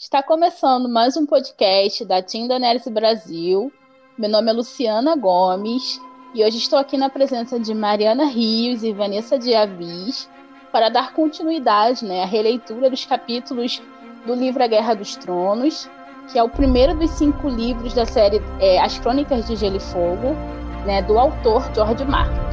Está começando mais um podcast da Team Daenerys Brasil. Meu nome é Luciana Gomes e hoje estou aqui na presença de Mariana Rios e Vanessa Diavis para dar continuidade né, à releitura dos capítulos do livro A Guerra dos Tronos, que é o primeiro dos cinco livros da série é, As Crônicas de Gelo e Fogo, né, do autor George Martin.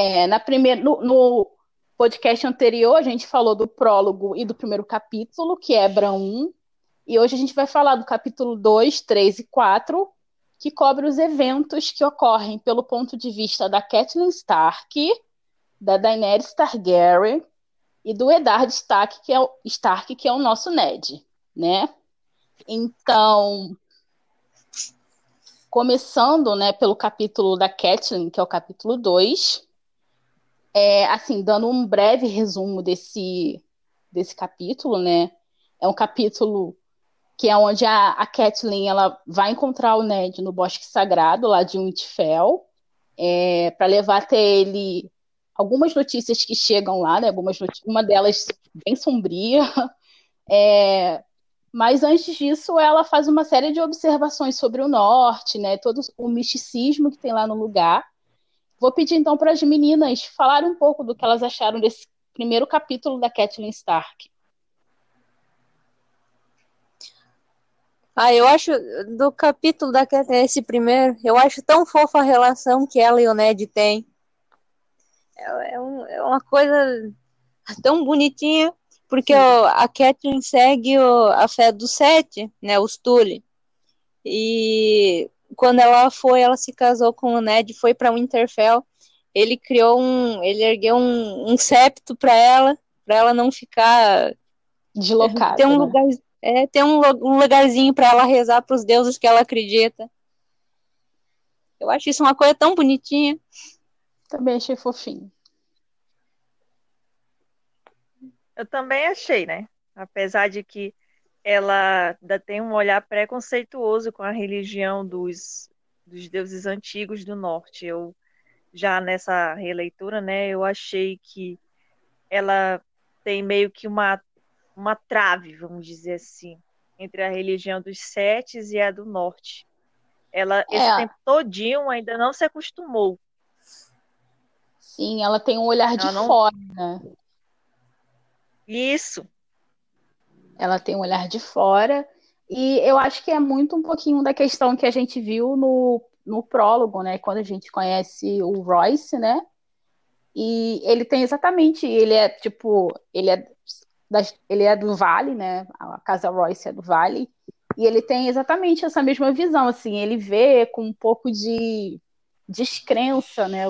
É, na primeira, no, no, podcast anterior, a gente falou do prólogo e do primeiro capítulo, que é Bran 1, e hoje a gente vai falar do capítulo 2, 3 e 4, que cobre os eventos que ocorrem pelo ponto de vista da Catelyn Stark, da Daenerys Targaryen e do Eddard Stark, que é o, Stark, que é o nosso Ned, né? Então, começando né, pelo capítulo da Catelyn, que é o capítulo 2. É, assim, dando um breve resumo desse, desse capítulo, né? É um capítulo que é onde a, a Catelyn ela vai encontrar o Ned no Bosque Sagrado, lá de Winterfell, é, para levar até ele algumas notícias que chegam lá, né? Algumas uma delas bem sombria, é, mas antes disso, ela faz uma série de observações sobre o norte, né? Todo o misticismo que tem lá no lugar. Vou pedir então para as meninas falarem um pouco do que elas acharam desse primeiro capítulo da Catelyn Stark. Ah, eu acho do capítulo da Catelyn, esse primeiro, eu acho tão fofa a relação que ela e o Ned têm. É, é, um, é uma coisa tão bonitinha porque o, a Catherine segue o, a fé do sete, né, os Tully. E quando ela foi, ela se casou com o Ned, foi para Winterfell. Ele criou um, ele ergueu um, um septo para ela, para ela não ficar deslocada. Tem um né? lugar, é, tem um, um lugarzinho para ela rezar para os deuses que ela acredita. Eu acho isso uma coisa tão bonitinha. Também achei fofinho. Eu também achei, né? Apesar de que ela tem um olhar preconceituoso com a religião dos, dos deuses antigos do norte. Eu já nessa releitura, né, eu achei que ela tem meio que uma, uma trave, vamos dizer assim, entre a religião dos setes e a do norte. Ela, é. esse tempo todinho, ainda não se acostumou. Sim, ela tem um olhar ela de não... fora, né? Isso. Ela tem um olhar de fora. E eu acho que é muito um pouquinho da questão que a gente viu no, no prólogo, né? Quando a gente conhece o Royce, né? E ele tem exatamente, ele é tipo, ele é, ele é do Vale, né? A casa Royce é do Vale. E ele tem exatamente essa mesma visão, assim, ele vê com um pouco de descrença, né?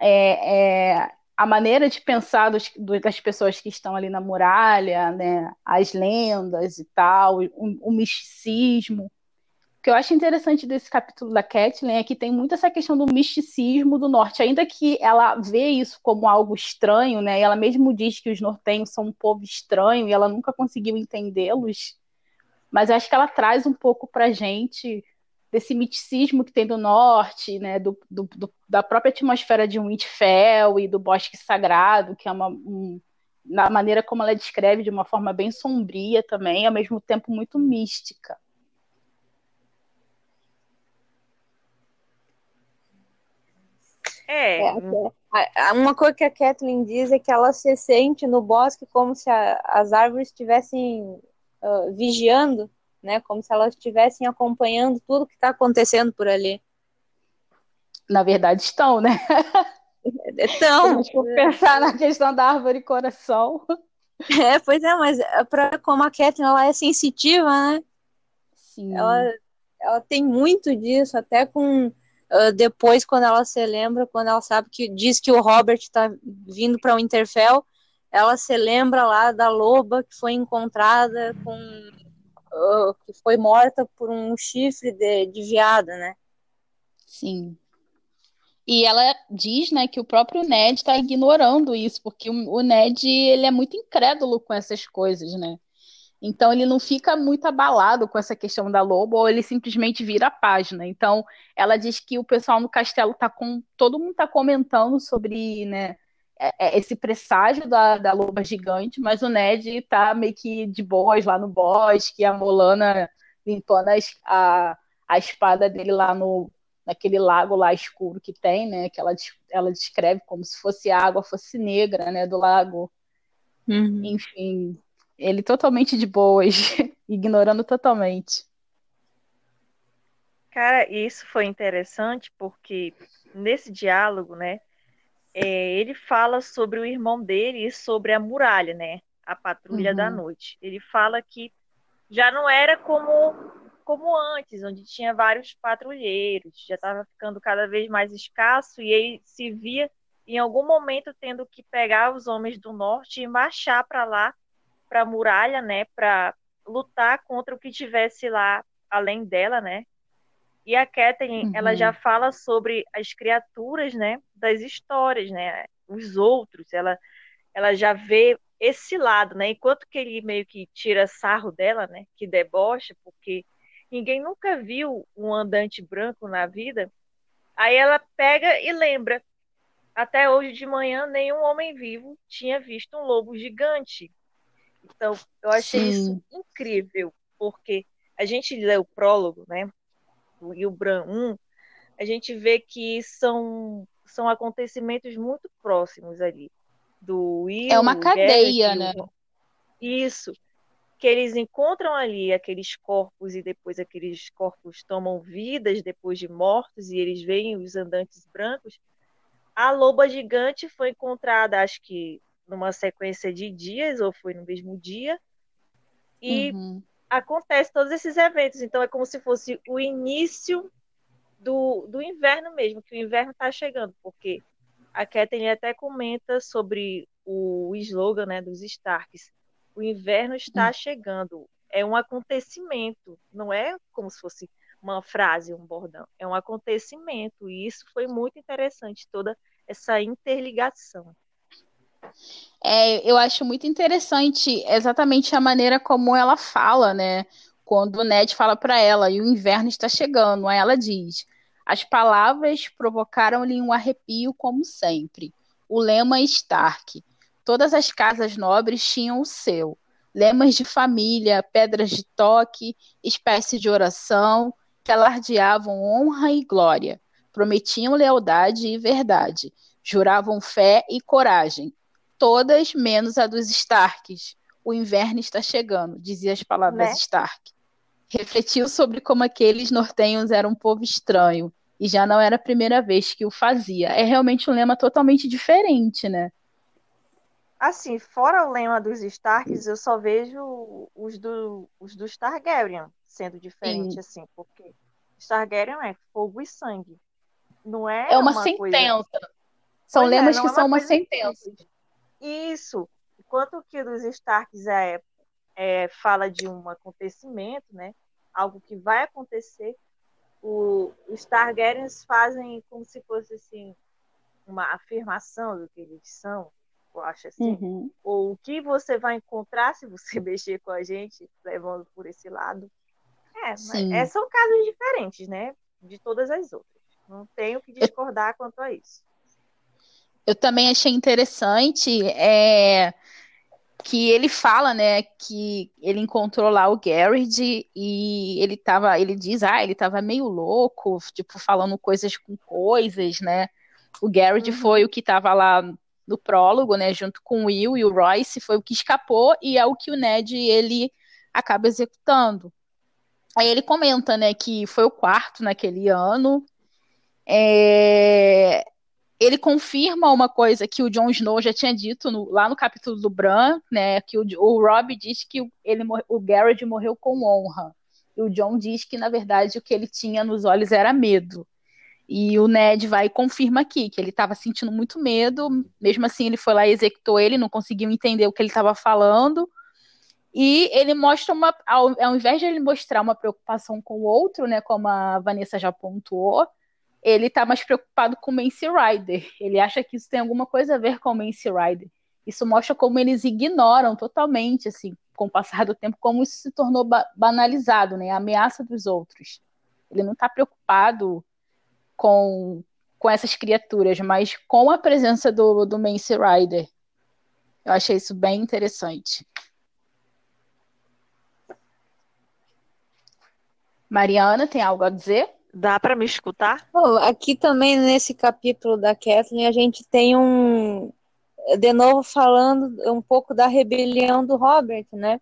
É, é, a maneira de pensar dos, das pessoas que estão ali na muralha, né, as lendas e tal, o, o misticismo. O que eu acho interessante desse capítulo da Catelyn é que tem muito essa questão do misticismo do norte, ainda que ela vê isso como algo estranho, né, ela mesmo diz que os nortenhos são um povo estranho e ela nunca conseguiu entendê-los, mas acho que ela traz um pouco para gente desse miticismo que tem do norte, né, do, do, do, da própria atmosfera de Winterfell e do Bosque Sagrado, que é uma um, na maneira como ela descreve de uma forma bem sombria também, ao mesmo tempo muito mística. É. é uma coisa que a Kathleen diz é que ela se sente no bosque como se a, as árvores estivessem uh, vigiando né? Como se elas estivessem acompanhando tudo que está acontecendo por ali. Na verdade, estão, né? Então. Se pensar na questão da árvore coração. É, pois é, mas pra, como a Catherine ela é sensitiva, né? Sim. Ela, ela tem muito disso, até com. Uh, depois, quando ela se lembra, quando ela sabe que diz que o Robert está vindo para o Winterfell, ela se lembra lá da loba que foi encontrada com uh, que foi morta por um chifre de, de viado, né? Sim. E ela diz, né, que o próprio Ned está ignorando isso, porque o, Ned ele é muito incrédulo com essas coisas, né? Então ele não fica muito abalado com essa questão da loba, ou ele simplesmente vira a página. Então ela diz que o pessoal no castelo tá com. Todo mundo está comentando sobre né, é, é, esse presságio da, da loba gigante, mas o Ned tá meio que de boas lá no bosque, a Molana limpando a, a espada dele lá no, naquele lago lá escuro que tem, né? Que ela, ela descreve como se fosse a água fosse negra, né? Do lago. Uhum. Enfim, ele totalmente de boas, ignorando totalmente. Cara, isso foi interessante porque nesse diálogo, né, é, ele fala sobre o irmão dele e sobre a muralha, né, a patrulha uhum. da noite. Ele fala que já não era como como antes, onde tinha vários patrulheiros, já estava ficando cada vez mais escasso e ele se via em algum momento tendo que pegar os homens do norte e marchar para lá para a muralha, né, para lutar contra o que tivesse lá além dela, né? E a Catherine, uhum. ela já fala sobre as criaturas, né, das histórias, né, os outros, ela ela já vê esse lado, né? Enquanto que ele meio que tira sarro dela, né, que debocha, porque ninguém nunca viu um andante branco na vida. Aí ela pega e lembra. Até hoje de manhã, nenhum homem vivo tinha visto um lobo gigante. Então, eu achei Sim. isso incrível, porque a gente lê o prólogo, né, do Rio Bran 1, a gente vê que são, são acontecimentos muito próximos ali. Do Will, é uma cadeia, né? Isso. Que eles encontram ali aqueles corpos e depois aqueles corpos tomam vidas depois de mortos e eles veem os andantes brancos. A loba gigante foi encontrada, acho que numa sequência de dias, ou foi no mesmo dia, e uhum. Acontece todos esses eventos. Então é como se fosse o início do, do inverno mesmo, que o inverno está chegando, porque a Kathleen até comenta sobre o slogan né, dos Starks. O inverno está uhum. chegando. É um acontecimento, não é como se fosse uma frase, um bordão. É um acontecimento. E isso foi muito interessante, toda essa interligação. É, eu acho muito interessante exatamente a maneira como ela fala, né? Quando o Ned fala para ela e o inverno está chegando, aí ela diz: as palavras provocaram-lhe um arrepio como sempre. O lema Stark. Todas as casas nobres tinham o seu. Lemas de família, pedras de toque, espécie de oração, que alardeavam honra e glória, prometiam lealdade e verdade, juravam fé e coragem, todas menos a dos Starks. O inverno está chegando, dizia as palavras né? Stark. Refletiu sobre como aqueles nortenhos eram um povo estranho, e já não era a primeira vez que o fazia. É realmente um lema totalmente diferente, né? Assim, fora o lema dos Starks, eu só vejo os do, os do Targaryen sendo diferente, Sim. assim, porque Targaryen é fogo e sangue. Não é, é uma, uma sentença. Coisa... São é, lemas é, que são uma sentença. Simples. Isso. Enquanto que o dos Starks é, é, fala de um acontecimento, né? Algo que vai acontecer. O, os Targaryens fazem como se fosse assim uma afirmação do que eles são, eu acho assim. Uhum. Ou o que você vai encontrar se você mexer com a gente, levando por esse lado. É, é, são casos diferentes, né? De todas as outras. Não tenho que discordar quanto a isso eu também achei interessante é, que ele fala, né, que ele encontrou lá o Garrett e ele tava, ele diz, ah, ele tava meio louco, tipo, falando coisas com coisas, né? O Garrett uhum. foi o que tava lá no prólogo, né, junto com o Will e o Royce, foi o que escapou e é o que o Ned ele acaba executando. Aí ele comenta, né, que foi o quarto naquele ano. É, ele confirma uma coisa que o Jon Snow já tinha dito no, lá no capítulo do Bran, né? Que o, o Rob diz que ele, o Garrett morreu com honra. E o Jon diz que, na verdade, o que ele tinha nos olhos era medo. E o Ned vai e confirma aqui que ele estava sentindo muito medo, mesmo assim ele foi lá e executou ele, não conseguiu entender o que ele estava falando. E ele mostra uma, ao, ao invés de ele mostrar uma preocupação com o outro, né, como a Vanessa já pontuou, ele está mais preocupado com o Mance Rider. Ele acha que isso tem alguma coisa a ver com o Mance Rider. Isso mostra como eles ignoram totalmente, assim, com o passar do tempo, como isso se tornou ba banalizado, né, a ameaça dos outros. Ele não está preocupado com, com essas criaturas, mas com a presença do, do Mance Rider. Eu achei isso bem interessante. Mariana, tem algo a dizer? Dá para me escutar? Oh, aqui também nesse capítulo da Kathleen a gente tem um de novo falando um pouco da rebelião do Robert, né?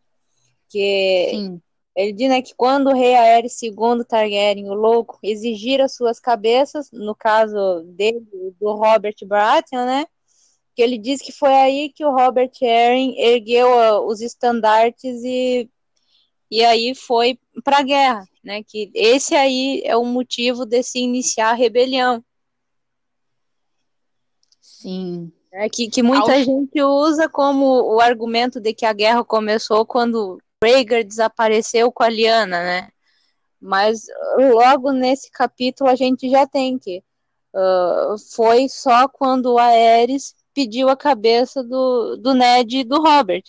Que Sim. Ele diz né, que quando o rei Aerys II Targaryen, o louco, exigir as suas cabeças, no caso dele, do Robert Baratheon, né? Que ele diz que foi aí que o Robert Arryn ergueu uh, os estandartes e, e aí foi para a guerra, né? Que esse aí é o motivo de se iniciar a rebelião. Sim. É, que, que muita gente usa como o argumento de que a guerra começou quando Rhaegar desapareceu com a Liana, né? Mas logo nesse capítulo a gente já tem que uh, foi só quando a Aerys pediu a cabeça do, do Ned e do Robert.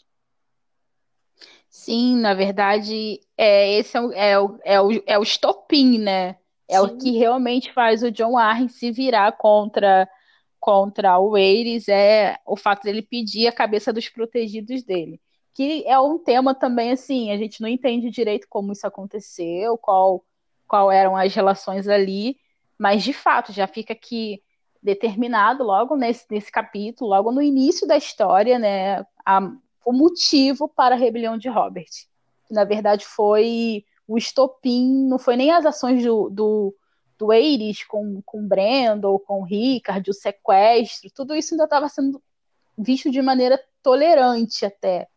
Sim, na verdade, é, esse é o, é, o, é, o, é o estopim, né? É Sim. o que realmente faz o John Arryn se virar contra contra o Ares, é o fato dele pedir a cabeça dos protegidos dele que é um tema também assim, a gente não entende direito como isso aconteceu, qual, qual eram as relações ali, mas de fato já fica aqui determinado logo nesse, nesse capítulo, logo no início da história, né, a, o motivo para a rebelião de Robert. Que, na verdade foi o estopim, não foi nem as ações do, do, do Ares com, com Brandon, com o Rickard, o sequestro, tudo isso ainda estava sendo visto de maneira tolerante até.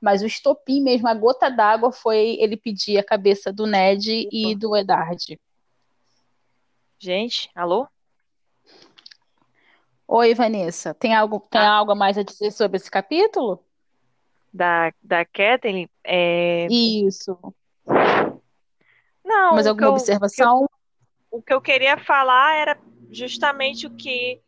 Mas o estopim mesmo, a gota d'água, foi ele pedir a cabeça do Ned e do Edard. Gente, alô? Oi, Vanessa. Tem algo, tem ah. algo mais a dizer sobre esse capítulo? Da, da Kathleen? É... Isso. Não. Mas alguma eu, observação? o que eu queria falar era justamente o que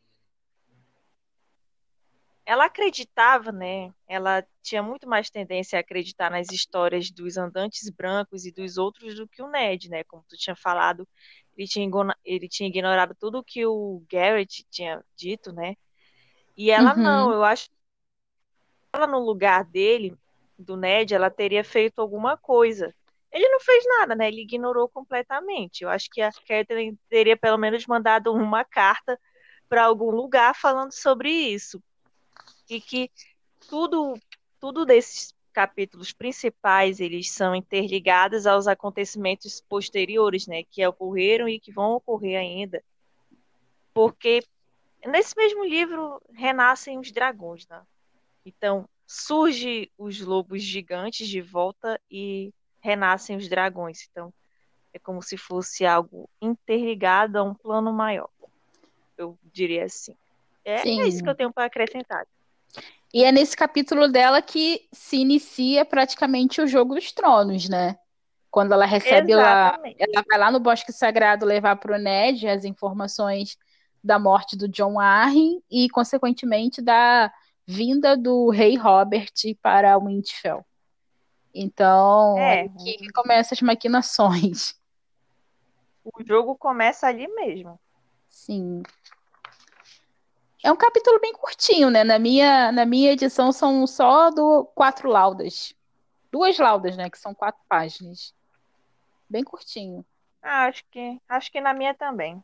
ela acreditava, né? Ela tinha muito mais tendência a acreditar nas histórias dos andantes brancos e dos outros do que o Ned, né? Como tu tinha falado, ele tinha, ele tinha ignorado tudo que o Garrett tinha dito, né? E ela uhum. não, eu acho que ela no lugar dele, do Ned, ela teria feito alguma coisa. Ele não fez nada, né? Ele ignorou completamente. Eu acho que a Catherine teria pelo menos mandado uma carta para algum lugar falando sobre isso e que tudo, tudo desses capítulos principais eles são interligados aos acontecimentos posteriores, né, que ocorreram e que vão ocorrer ainda, porque nesse mesmo livro renascem os dragões, né? Então surge os lobos gigantes de volta e renascem os dragões. Então é como se fosse algo interligado a um plano maior. Eu diria assim. É, é isso que eu tenho para acrescentar. E é nesse capítulo dela que se inicia praticamente o jogo dos tronos, né? Quando ela recebe Exatamente. lá, ela vai lá no Bosque Sagrado levar para o Ned as informações da morte do John Arryn e, consequentemente, da vinda do rei Robert para Winterfell. Então, é aqui que começam as maquinações. O jogo começa ali mesmo. Sim. É um capítulo bem curtinho, né? Na minha, na minha edição são só do quatro laudas. Duas laudas, né? Que são quatro páginas. Bem curtinho. Ah, acho que, acho que na minha também.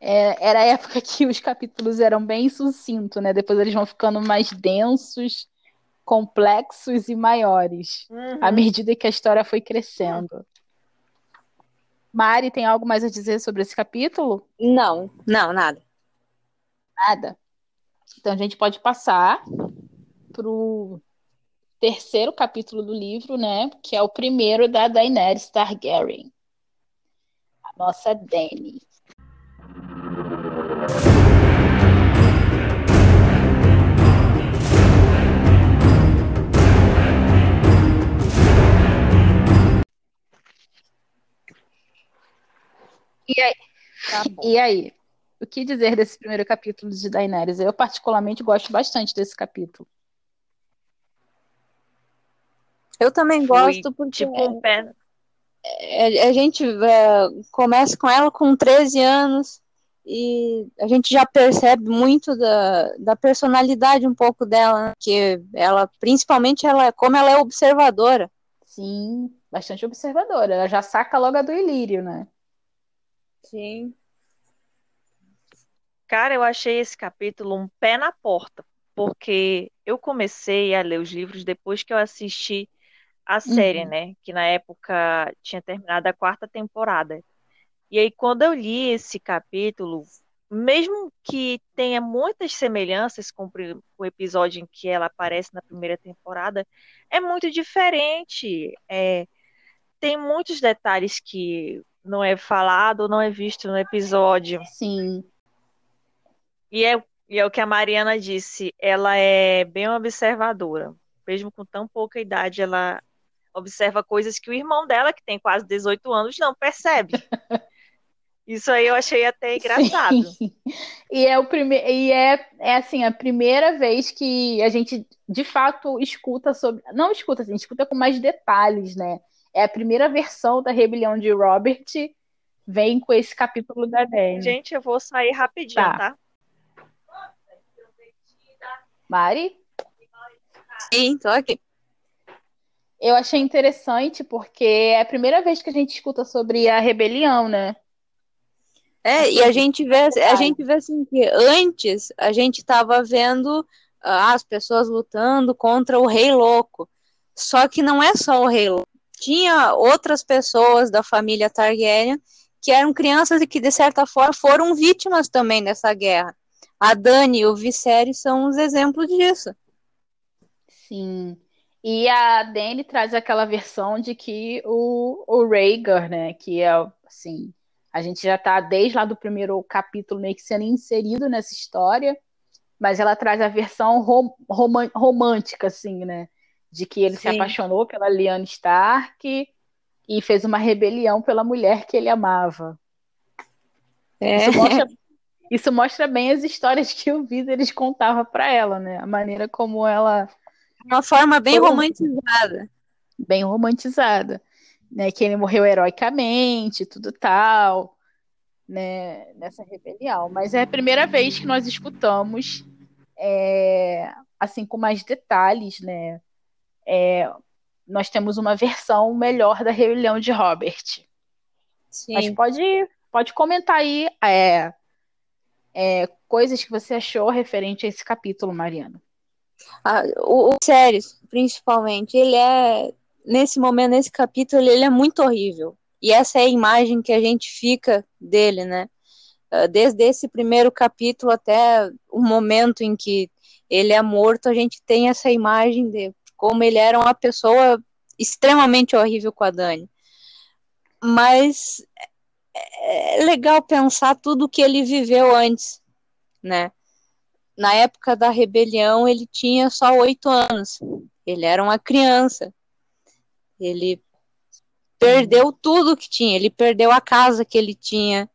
É, era a época que os capítulos eram bem sucintos, né? Depois eles vão ficando mais densos, complexos e maiores, uhum. à medida que a história foi crescendo. Mari, tem algo mais a dizer sobre esse capítulo? Não, não, nada nada. Então a gente pode passar para o terceiro capítulo do livro, né? Que é o primeiro da Daenerys Targaryen. A nossa Dany. E aí, tá e aí, o que dizer desse primeiro capítulo de Daenerys? Eu particularmente gosto bastante desse capítulo. Eu também gosto porque tipo pé. É, a gente é, começa com ela com 13 anos e a gente já percebe muito da, da personalidade um pouco dela, né? que ela, principalmente ela, como ela é observadora. Sim, bastante observadora. Ela já saca logo a do Ilírio, né? Sim. Cara, eu achei esse capítulo um pé na porta, porque eu comecei a ler os livros depois que eu assisti a série, uhum. né? Que na época tinha terminado a quarta temporada. E aí, quando eu li esse capítulo, mesmo que tenha muitas semelhanças com o episódio em que ela aparece na primeira temporada, é muito diferente. É, tem muitos detalhes que não é falado, não é visto no episódio. Sim. E é, e é o que a Mariana disse, ela é bem observadora. Mesmo com tão pouca idade, ela observa coisas que o irmão dela, que tem quase 18 anos, não percebe. Isso aí eu achei até engraçado. Sim. E é o primeiro e é, é assim a primeira vez que a gente de fato escuta sobre, não escuta, assim, escuta com mais detalhes, né? É a primeira versão da rebelião de Robert vem com esse capítulo da Dani. Gente, eu vou sair rapidinho, tá? tá? Mari? Sim, tô aqui. Eu achei interessante porque é a primeira vez que a gente escuta sobre a rebelião, né? É, e a gente vê, a gente vê assim que antes a gente estava vendo ah, as pessoas lutando contra o rei louco. Só que não é só o rei louco. Tinha outras pessoas da família Targaryen que eram crianças e que de certa forma foram vítimas também dessa guerra. A Dani e o Viserys são os exemplos disso. Sim. E a Dani traz aquela versão de que o, o Rhaegar, né, que é, assim, a gente já está desde lá do primeiro capítulo meio que sendo inserido nessa história, mas ela traz a versão rom, rom, romântica, assim, né, de que ele Sim. se apaixonou pela Lyanna Stark e fez uma rebelião pela mulher que ele amava. É. Isso mostra isso mostra bem as histórias que o Viserys contava para ela, né? A maneira como ela. Uma forma bem romantizada. Bem romantizada. Né? Que ele morreu heroicamente, tudo tal, né? Nessa rebelião. Mas é a primeira vez que nós escutamos, é... assim, com mais detalhes, né? É... Nós temos uma versão melhor da rebelião de Robert. Sim. Mas pode, pode comentar aí. É é, coisas que você achou referente a esse capítulo, Mariana. Ah, o, o Séries, principalmente, ele é, nesse momento, nesse capítulo, ele é muito horrível. E essa é a imagem que a gente fica dele, né? Ah, desde esse primeiro capítulo até o momento em que ele é morto, a gente tem essa imagem de como ele era uma pessoa extremamente horrível com a Dani. Mas é legal pensar tudo que ele viveu antes, né? Na época da rebelião, ele tinha só oito anos. Ele era uma criança. Ele perdeu tudo que tinha. Ele perdeu a casa que ele tinha.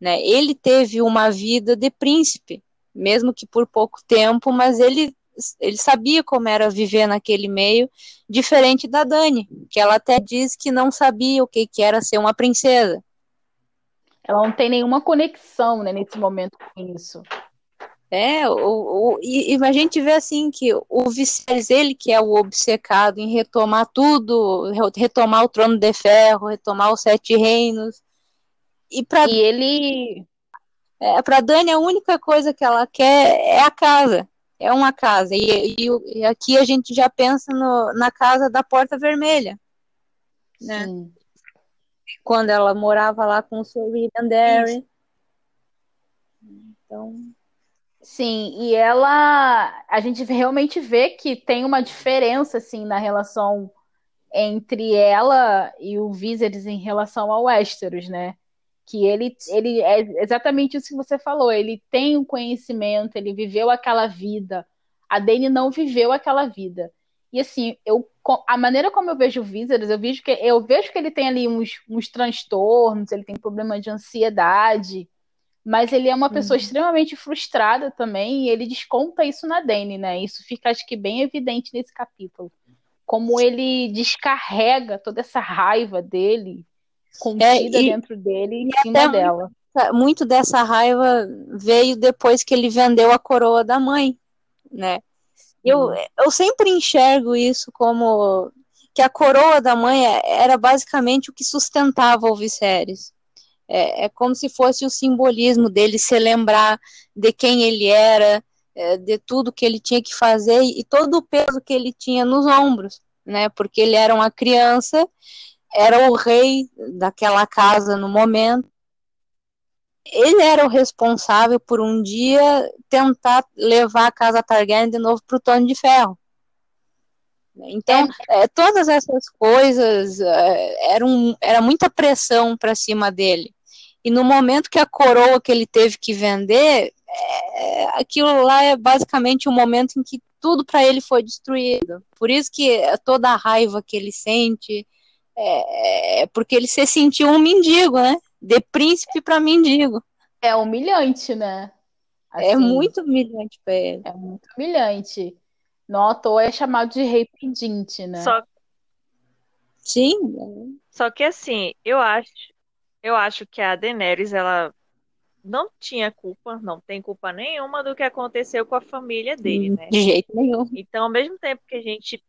Né? Ele teve uma vida de príncipe, mesmo que por pouco tempo, mas ele, ele sabia como era viver naquele meio, diferente da Dani, que ela até diz que não sabia o que, que era ser uma princesa ela não tem nenhuma conexão né, nesse momento com isso. É, o, o, e, e, a gente vê assim que o Viserys, ele que é o obcecado em retomar tudo, retomar o trono de ferro, retomar os sete reinos. E, pra, e ele. É, para Dani, a única coisa que ela quer é a casa. É uma casa. E, e, e aqui a gente já pensa no, na casa da Porta Vermelha. Né? Sim quando ela morava lá com o seu William Derry. Então. Sim, e ela. A gente realmente vê que tem uma diferença, assim, na relação entre ela e o Viserys em relação ao Westeros, né? Que ele, ele é exatamente isso que você falou, ele tem um conhecimento, ele viveu aquela vida. A Dany não viveu aquela vida. E assim, eu, a maneira como eu vejo o Viserys, eu vejo que eu vejo que ele tem ali uns, uns transtornos, ele tem problema de ansiedade, mas ele é uma pessoa uhum. extremamente frustrada também, e ele desconta isso na Dany, né? Isso fica, acho que, bem evidente nesse capítulo. Como ele descarrega toda essa raiva dele, contida é, e, dentro dele, em cima dela. Muito dessa raiva veio depois que ele vendeu a coroa da mãe, né? Eu, eu sempre enxergo isso como que a coroa da mãe era basicamente o que sustentava o Viserys. É, é como se fosse o simbolismo dele se lembrar de quem ele era, é, de tudo que ele tinha que fazer e todo o peso que ele tinha nos ombros, né? Porque ele era uma criança, era o rei daquela casa no momento. Ele era o responsável por um dia tentar levar a casa Targaryen de novo para o Trono de Ferro. Então, é, é todas essas coisas é, eram, era muita pressão para cima dele. E no momento que a coroa que ele teve que vender, é, aquilo lá é basicamente o momento em que tudo para ele foi destruído. Por isso que toda a raiva que ele sente é, é porque ele se sentiu um mendigo, né? De príncipe para mendigo. É humilhante, né? É assim, é muito humilhante para ele. É muito humilhante. Não à toa é chamado de rei pedinte, né? Só... Sim. Só que assim, eu acho eu acho que a Daenerys, ela não tinha culpa, não tem culpa nenhuma do que aconteceu com a família dele, né? De jeito nenhum. Então, ao mesmo tempo que a gente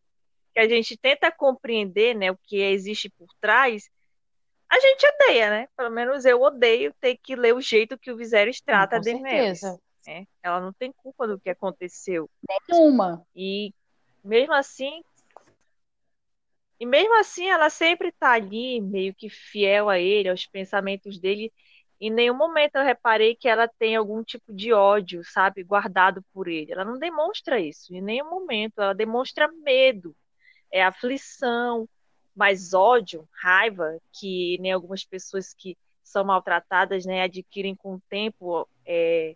que a gente tenta compreender, né, o que existe por trás, a gente odeia, né? Pelo menos eu odeio ter que ler o jeito que o Viserys trata a Daenerys. Né? Ela não tem culpa do que aconteceu. Nenhuma. E mesmo assim, e mesmo assim, ela sempre tá ali, meio que fiel a ele, aos pensamentos dele. Em nenhum momento eu reparei que ela tem algum tipo de ódio, sabe, guardado por ele. Ela não demonstra isso, em nenhum momento. Ela demonstra medo, é aflição, mas ódio, raiva, que nem algumas pessoas que são maltratadas, né, adquirem com o tempo é,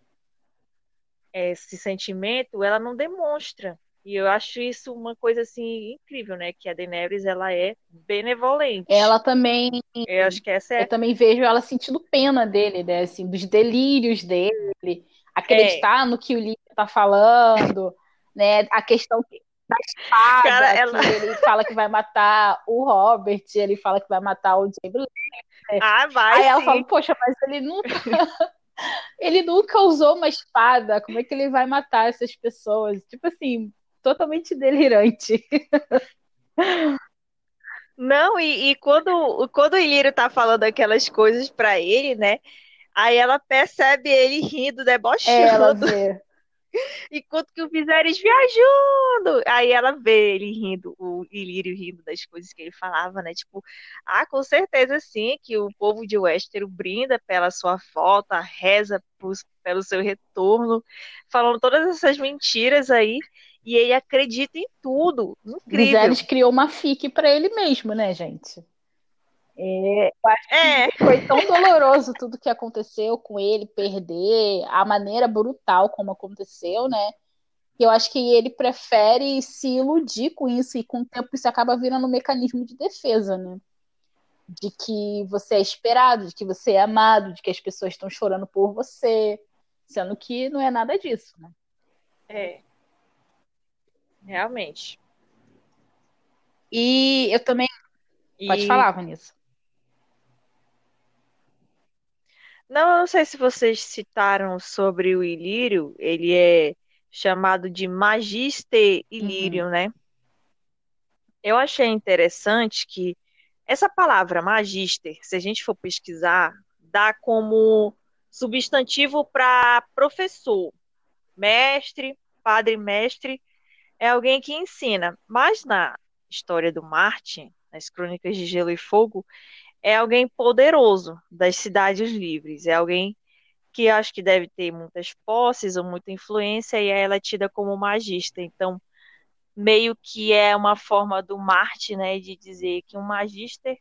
esse sentimento, ela não demonstra. E eu acho isso uma coisa assim incrível, né? Que a Daenerys ela é benevolente. Ela também. Eu acho que essa é. Eu também vejo ela sentindo pena dele, né? Assim, dos delírios dele, acreditar é. no que o livro tá falando, né? A questão da espada, Cara, ela... ele fala que vai matar o Robert, ele fala que vai matar o Jaime Ah, vai. Aí sim. ela fala, poxa, mas ele nunca. ele nunca usou uma espada. Como é que ele vai matar essas pessoas? Tipo assim, totalmente delirante. Não, e, e, quando, quando o Ilírio tá falando aquelas coisas para ele, né? Aí ela percebe ele rindo, debochando. É, ela vê. Enquanto que o Viserys viajando. Aí ela vê ele rindo, o Ilírio rindo das coisas que ele falava, né? Tipo, ah, com certeza sim que o povo de Westeros brinda pela sua volta, reza pelo seu retorno, falando todas essas mentiras aí e ele acredita em tudo. Incrível. Viserys criou uma fique para ele mesmo, né, gente? É, eu acho é. que foi tão doloroso tudo que aconteceu com ele, perder, a maneira brutal como aconteceu, né? Que eu acho que ele prefere se iludir com isso e com o tempo isso acaba virando um mecanismo de defesa, né? De que você é esperado, de que você é amado, de que as pessoas estão chorando por você, sendo que não é nada disso, né? É. Realmente. E eu também. Pode falar, Vanessa. Não, eu não sei se vocês citaram sobre o Ilírio. Ele é chamado de Magister Ilírio, uhum. né? Eu achei interessante que essa palavra Magister, se a gente for pesquisar, dá como substantivo para professor, mestre, padre mestre é alguém que ensina. Mas na história do Martin, nas Crônicas de Gelo e Fogo, é alguém poderoso das cidades livres. É alguém que acho que deve ter muitas posses ou muita influência e ela é tida como magista. Então, meio que é uma forma do Marte, né, de dizer que um magister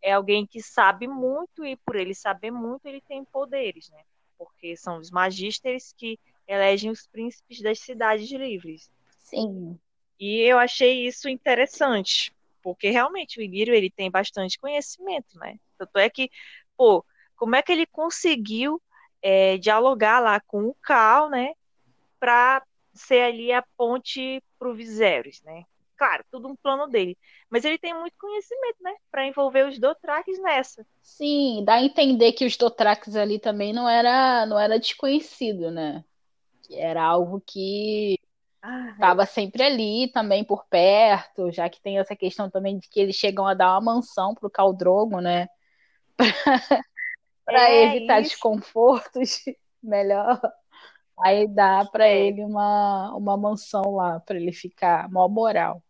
é alguém que sabe muito e por ele saber muito ele tem poderes, né? Porque são os magisters que elegem os príncipes das cidades livres. Sim. E eu achei isso interessante, porque realmente o Ilírio ele tem bastante conhecimento, né? Tanto é que, pô, como é que ele conseguiu é, dialogar lá com o Cal, né? Para ser ali a ponte para Viserys, né? Claro, tudo um plano dele. Mas ele tem muito conhecimento, né? Para envolver os Dothraques nessa. Sim, dá a entender que os Dothraques ali também não era, não era desconhecido, né? Era algo que estava ah, é. sempre ali também por perto, já que tem essa questão também de que eles chegam a dar uma mansão pro Caldrogo, né? Para é evitar isso. desconfortos, melhor. Aí dá para é. ele uma, uma mansão lá, para ele ficar mó moral.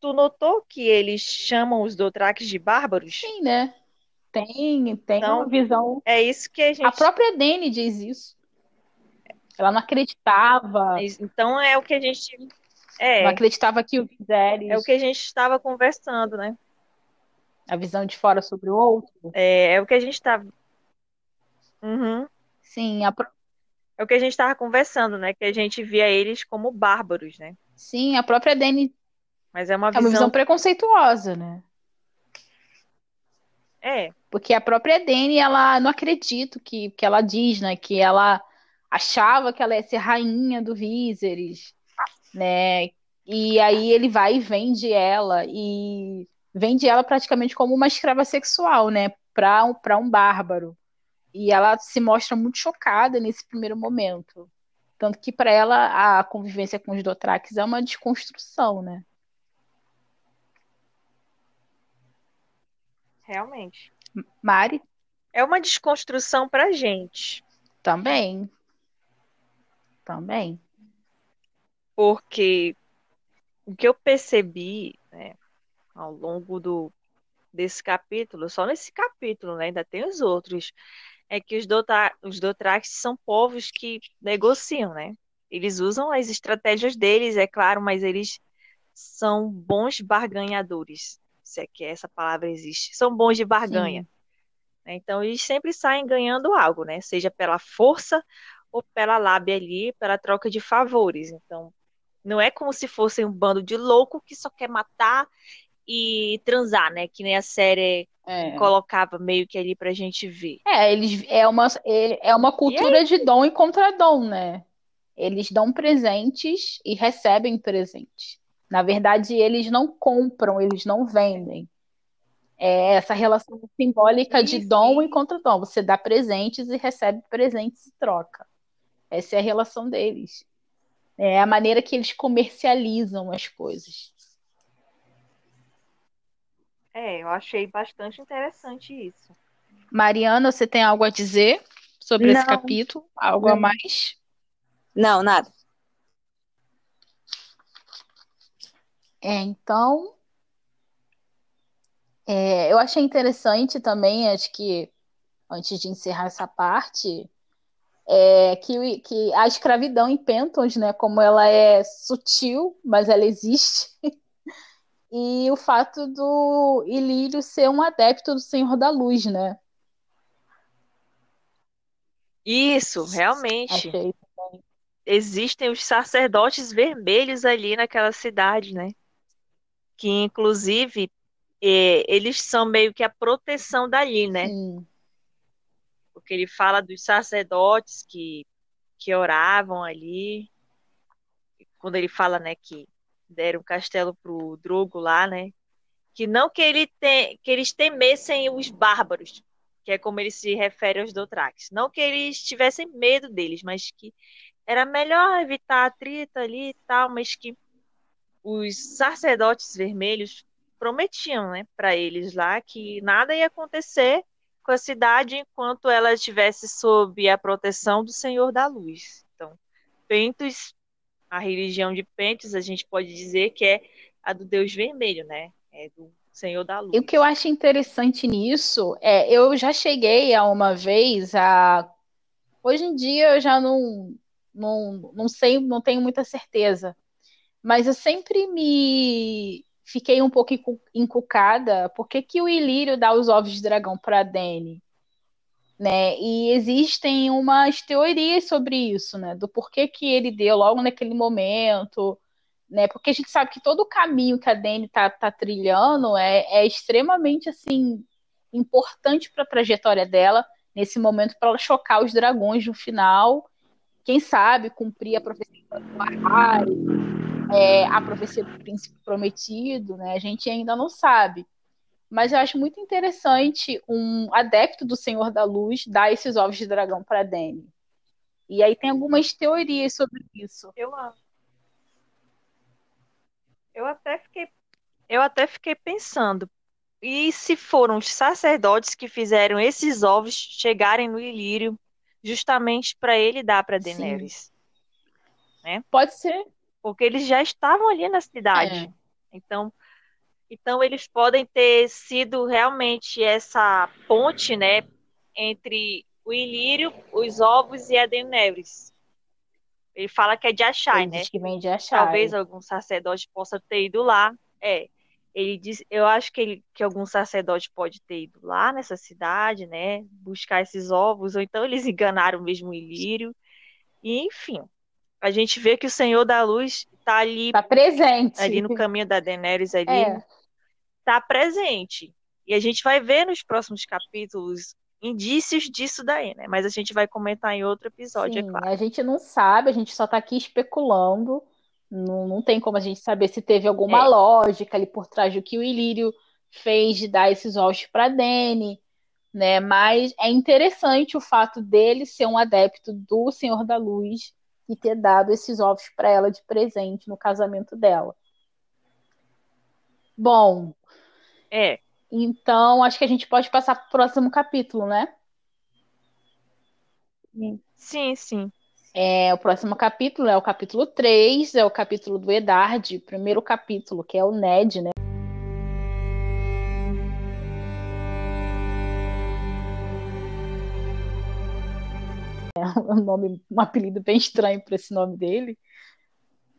Tu notou que eles chamam os Dothraques de bárbaros? Sim, né? Tem, tem então, uma visão. É isso que a gente. A própria Dani diz isso. Ela não acreditava. Então é o que a gente. É, não acreditava que o Viserys. É o que a gente estava conversando, né? A visão de fora sobre o outro. É, é o que a gente estava. Uhum. Sim, a... é o que a gente estava conversando, né? Que a gente via eles como bárbaros, né? Sim, a própria Dani mas é uma visão... É uma visão preconceituosa, né? É. Porque a própria Dani, ela não acredita que, que ela diz, né? Que ela achava que ela ia ser rainha do Viserys, né? E aí ele vai e vende ela e vende ela praticamente como uma escrava sexual, né? Para um, pra um bárbaro. E ela se mostra muito chocada nesse primeiro momento. Tanto que para ela a convivência com os Dothraques é uma desconstrução, né? realmente. Mari? É uma desconstrução pra gente. Também. Também. Porque o que eu percebi né, ao longo do, desse capítulo, só nesse capítulo, né, ainda tem os outros, é que os, Dota, os Dothraques são povos que negociam, né? Eles usam as estratégias deles, é claro, mas eles são bons barganhadores se é que essa palavra existe, são bons de barganha. Sim. Então, eles sempre saem ganhando algo, né? Seja pela força ou pela lábia ali, pela troca de favores. Então, não é como se fossem um bando de louco que só quer matar e transar, né? Que nem a série é. colocava meio que ali pra gente ver. É, eles é uma, é, é uma cultura de dom e contradom, né? Eles dão presentes e recebem presentes. Na verdade, eles não compram, eles não vendem. É essa relação simbólica de dom e contra-dom. Você dá presentes e recebe presentes e troca. Essa é a relação deles. É a maneira que eles comercializam as coisas. É, eu achei bastante interessante isso. Mariana, você tem algo a dizer sobre Não. esse capítulo? Algo Não. a mais? Não, nada. É, então, é, eu achei interessante também, acho que antes de encerrar essa parte, é que, que a escravidão em Pentons, né, como ela é sutil, mas ela existe, e o fato do Ilírio ser um adepto do Senhor da Luz, né? Isso, realmente. Existem os sacerdotes vermelhos ali naquela cidade, né? que inclusive é, eles são meio que a proteção dali, né? Sim. Porque ele fala dos sacerdotes que, que oravam ali. Quando ele fala, né, que deram um castelo pro Drogo lá, né? Que não que, ele te, que eles temessem os bárbaros, que é como ele se refere aos Dothraques. Não que eles tivessem medo deles, mas que era melhor evitar atrito ali e tal, mas que os sacerdotes vermelhos prometiam, né, para eles lá que nada ia acontecer com a cidade enquanto ela estivesse sob a proteção do Senhor da Luz. Então, Pentos, a religião de Pentos, a gente pode dizer que é a do Deus Vermelho, né? É do Senhor da Luz. E o que eu acho interessante nisso é, eu já cheguei a uma vez a hoje em dia eu já não não, não sei, não tenho muita certeza, mas eu sempre me fiquei um pouco encucada. Por que, que o Ilírio dá os ovos de dragão para Dany? né? E existem umas teorias sobre isso, né? Do porquê que ele deu logo naquele momento, né? Porque a gente sabe que todo o caminho que a Dani tá, tá trilhando é, é extremamente assim importante para a trajetória dela nesse momento para ela chocar os dragões no final. Quem sabe cumprir a profecia do Harry, é, a profecia do príncipe prometido, né? A gente ainda não sabe. Mas eu acho muito interessante um adepto do Senhor da Luz dar esses ovos de dragão para Dany. E aí tem algumas teorias sobre isso. Eu eu até fiquei, eu até fiquei pensando, e se foram os sacerdotes que fizeram esses ovos chegarem no Ilírio, justamente para ele dar para Daenerys? Né? Pode ser. Porque eles já estavam ali na cidade. É. Então, então eles podem ter sido realmente essa ponte, né, entre o Ilírio, os ovos e a Daenerys. Ele fala que é de Achai, né? que vem de Achai. Talvez algum sacerdote possa ter ido lá. É. Ele diz, eu acho que, ele, que algum sacerdote pode ter ido lá nessa cidade, né? Buscar esses ovos, ou então eles enganaram mesmo o Ilírio. E, enfim, a gente vê que o Senhor da Luz está ali. Está presente. Ali no caminho da Daenerys, ali. É. Tá presente. E a gente vai ver nos próximos capítulos indícios disso daí, né? Mas a gente vai comentar em outro episódio, é Sim, é claro. A gente não sabe, a gente só está aqui especulando. Não, não tem como a gente saber se teve alguma é. lógica ali por trás do que o Ilírio fez de dar esses ovos para Dany, né? Mas é interessante o fato dele ser um adepto do Senhor da Luz e ter dado esses ovos para ela de presente no casamento dela. Bom, é. Então, acho que a gente pode passar para o próximo capítulo, né? Sim, sim. É, o próximo capítulo é o capítulo 3, é o capítulo do Edard, o primeiro capítulo, que é o Ned, né? É um nome, um apelido bem estranho para esse nome dele.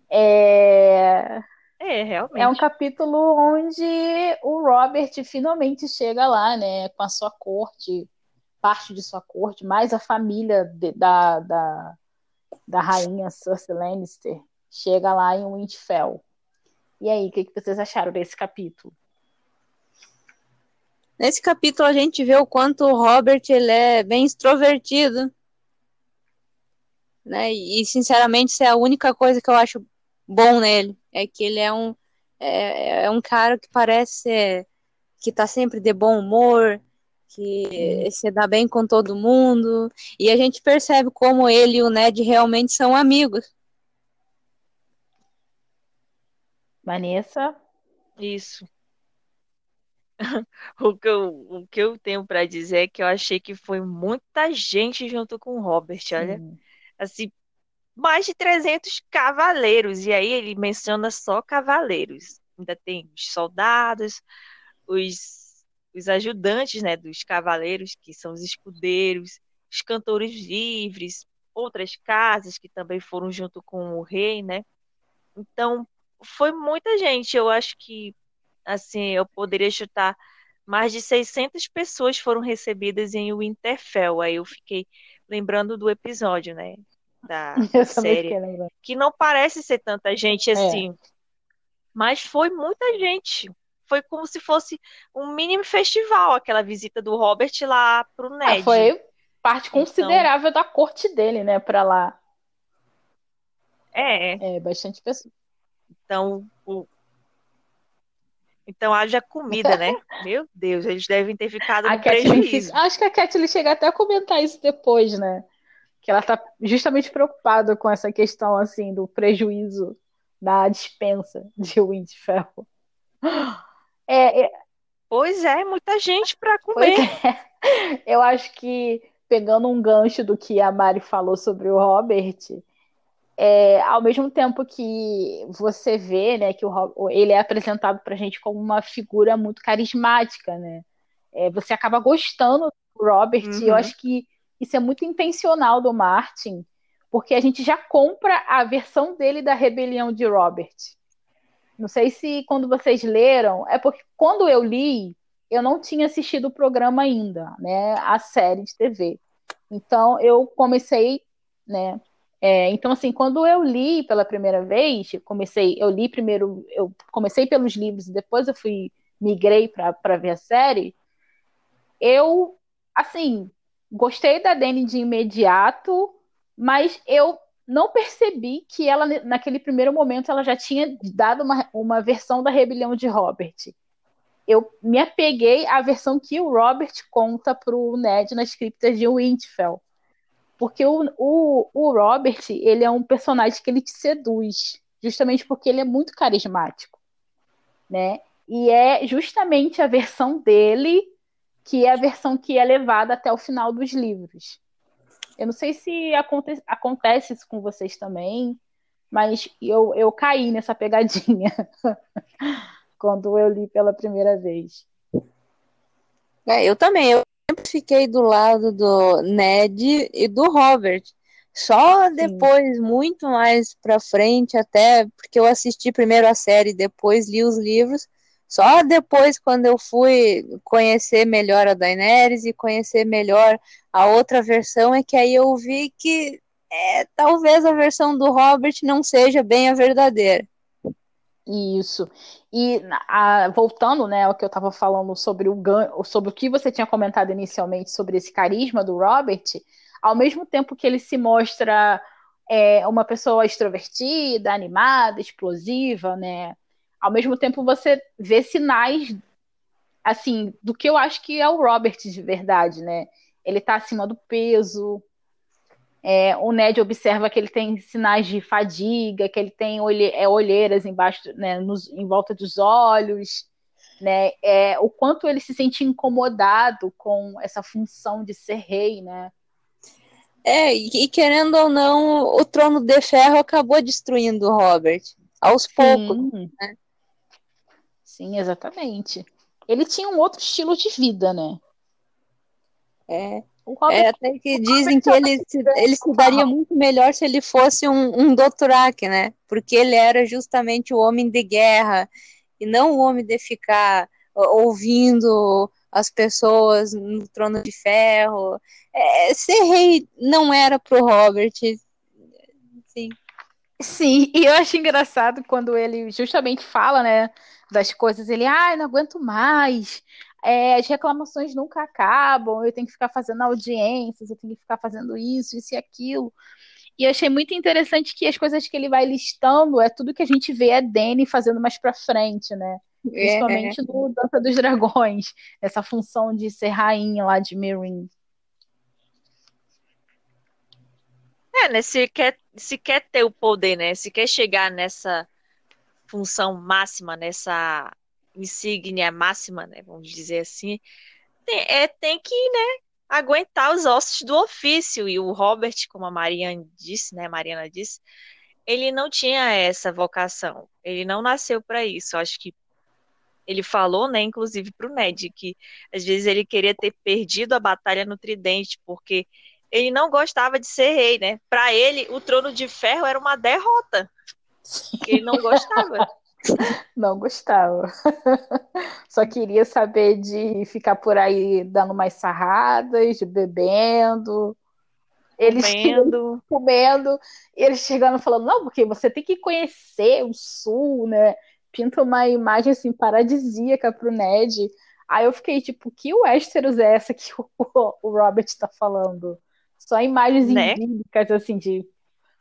É... É, realmente. É um capítulo onde o Robert finalmente chega lá, né, com a sua corte, parte de sua corte, mais a família de, da, da, da rainha Cersei Lannister chega lá em Winterfell. E aí, o que, que vocês acharam desse capítulo? Nesse capítulo a gente vê o quanto o Robert ele é bem extrovertido, né? E sinceramente, isso é a única coisa que eu acho bom nele. É que ele é um, é, é um cara que parece que tá sempre de bom humor, que se dá bem com todo mundo. E a gente percebe como ele e o Ned realmente são amigos. Vanessa? Isso. o, que eu, o que eu tenho para dizer é que eu achei que foi muita gente junto com o Robert, olha. Hum. Assim, mais de 300 cavaleiros, e aí ele menciona só cavaleiros. Ainda tem os soldados, os, os ajudantes né, dos cavaleiros, que são os escudeiros, os cantores livres, outras casas que também foram junto com o rei, né? Então, foi muita gente. Eu acho que, assim, eu poderia chutar mais de 600 pessoas foram recebidas em Winterfell. Aí eu fiquei lembrando do episódio, né? da, série. Que não parece ser tanta gente é. assim. É. Mas foi muita gente. Foi como se fosse um mini festival, aquela visita do Robert lá pro ah, Ned. Ah, foi parte então considerável então, da corte dele, né, para lá. É. É, bastante pessoa. Então. Então haja comida, né? Meu Deus, eles devem ter ficado no prejuízo. Acho que a Kathleen chega até a comentar isso depois, né? que ela está justamente preocupada com essa questão assim do prejuízo da dispensa de Winterfell. É, é... Pois é, muita gente para comer. É. Eu acho que pegando um gancho do que a Mari falou sobre o Robert, é, ao mesmo tempo que você vê, né, que o, ele é apresentado para a gente como uma figura muito carismática, né? É, você acaba gostando do Robert. Uhum. E eu uhum. acho que isso é muito intencional do Martin, porque a gente já compra a versão dele da rebelião de Robert. Não sei se quando vocês leram, é porque quando eu li, eu não tinha assistido o programa ainda, né? A série de TV. Então eu comecei, né? É, então assim, quando eu li pela primeira vez, comecei, eu li primeiro, eu comecei pelos livros e depois eu fui migrei para ver a série. Eu, assim, gostei da Dani de imediato, mas eu não percebi que ela, naquele primeiro momento, ela já tinha dado uma, uma versão da rebelião de Robert. Eu me apeguei à versão que o Robert conta pro Ned nas criptas de Winterfell. Porque o, o, o Robert, ele é um personagem que ele te seduz, justamente porque ele é muito carismático, né? E é justamente a versão dele que é a versão que é levada até o final dos livros. Eu não sei se aconte acontece isso com vocês também, mas eu, eu caí nessa pegadinha quando eu li pela primeira vez. É, eu também. Eu fiquei do lado do Ned e do Robert. Só depois, Sim. muito mais pra frente, até porque eu assisti primeiro a série, depois li os livros. Só depois, quando eu fui conhecer melhor a Daenerys e conhecer melhor a outra versão, é que aí eu vi que é, talvez a versão do Robert não seja bem a verdadeira. Isso. E a, voltando, né, ao que eu estava falando sobre o sobre o que você tinha comentado inicialmente sobre esse carisma do Robert, ao mesmo tempo que ele se mostra é, uma pessoa extrovertida, animada, explosiva, né, ao mesmo tempo você vê sinais assim do que eu acho que é o Robert de verdade, né? Ele tá acima do peso. É, o Ned observa que ele tem sinais de fadiga, que ele tem olhe, é, olheiras embaixo, né, nos, em volta dos olhos, né? É, o quanto ele se sente incomodado com essa função de ser rei, né? É, e querendo ou não, o trono de ferro acabou destruindo o Robert aos poucos. Né? Sim, exatamente. Ele tinha um outro estilo de vida, né? É. é até que dizem que ele se, ele se daria muito melhor se ele fosse um, um né? Porque ele era justamente o homem de guerra e não o homem de ficar ouvindo as pessoas no trono de ferro. É, ser rei não era pro Robert. Sim. Sim, e eu acho engraçado quando ele justamente fala, né? das coisas, ele, ai, ah, não aguento mais, é, as reclamações nunca acabam, eu tenho que ficar fazendo audiências, eu tenho que ficar fazendo isso, isso e aquilo. E achei muito interessante que as coisas que ele vai listando é tudo que a gente vê a Dani fazendo mais pra frente, né? É, Principalmente é. no Dança dos Dragões, essa função de ser rainha lá de Meereen. É, né? Se quer, se quer ter o poder, né? Se quer chegar nessa função máxima, nessa insígnia máxima, né, vamos dizer assim, tem, é, tem que, né, aguentar os ossos do ofício. E o Robert, como a Mariana disse, né, Mariana disse, ele não tinha essa vocação. Ele não nasceu para isso. Acho que ele falou, né, inclusive para o Ned, que às vezes ele queria ter perdido a batalha no Tridente, porque ele não gostava de ser rei, né? Para ele, o trono de ferro era uma derrota. Ele não gostava. Não gostava. Só queria saber de ficar por aí dando mais sarradas, bebendo. Eles comendo. comendo, e eles chegando falando, não, porque você tem que conhecer o sul, né? Pinta uma imagem assim paradisíaca pro Ned. Aí eu fiquei tipo, que Westeros é essa que o, o Robert tá falando? Só imagens né? assim, de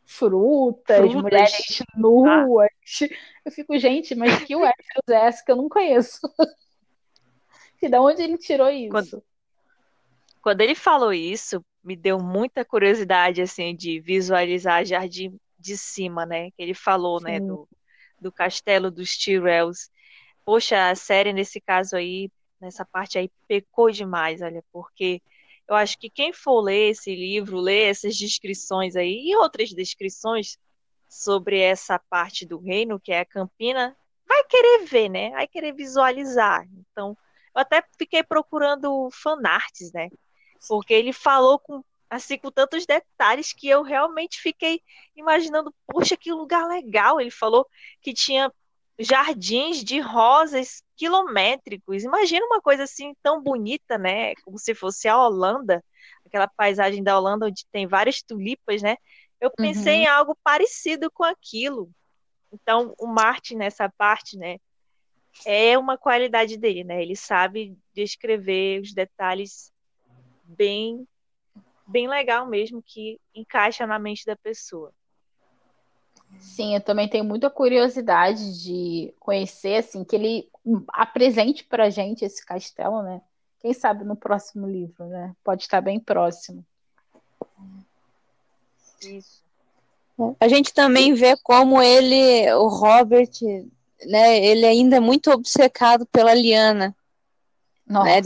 frutas, frutas. mulheres nuas. Ah. Eu fico, gente, mas que Westeros é essa que eu não conheço? e de onde ele tirou isso? Quando, quando ele falou isso, me deu muita curiosidade, assim, de visualizar Jardim de cima, né? Que ele falou, né, Sim. né, do, do castelo dos Tyrells. Poxa, a série, nesse caso aí, nessa parte aí, pecou demais, olha, porque eu acho que quem for ler esse livro, ler essas descrições aí e outras descrições sobre essa parte do reino, que é a Campina, vai querer ver, né? Vai querer visualizar. Então, eu até fiquei procurando fanarts, né? Porque ele falou com assim com tantos detalhes que eu realmente fiquei imaginando, poxa, que lugar legal. Ele falou que tinha jardins de rosas quilométricos. Imagina uma coisa assim tão bonita, né? Como se fosse a Holanda, aquela paisagem da Holanda onde tem várias tulipas, né? Eu pensei uhum. em algo parecido com aquilo. Então, o Martin nessa parte, né, é uma qualidade dele, né? Ele sabe descrever os detalhes bem bem legal mesmo que encaixa na mente da pessoa. Sim, eu também tenho muita curiosidade de conhecer, assim, que ele apresente pra gente esse castelo, né? Quem sabe no próximo livro, né? Pode estar bem próximo. Isso. A gente também vê como ele, o Robert, né, ele ainda é muito obcecado pela Liana. Né?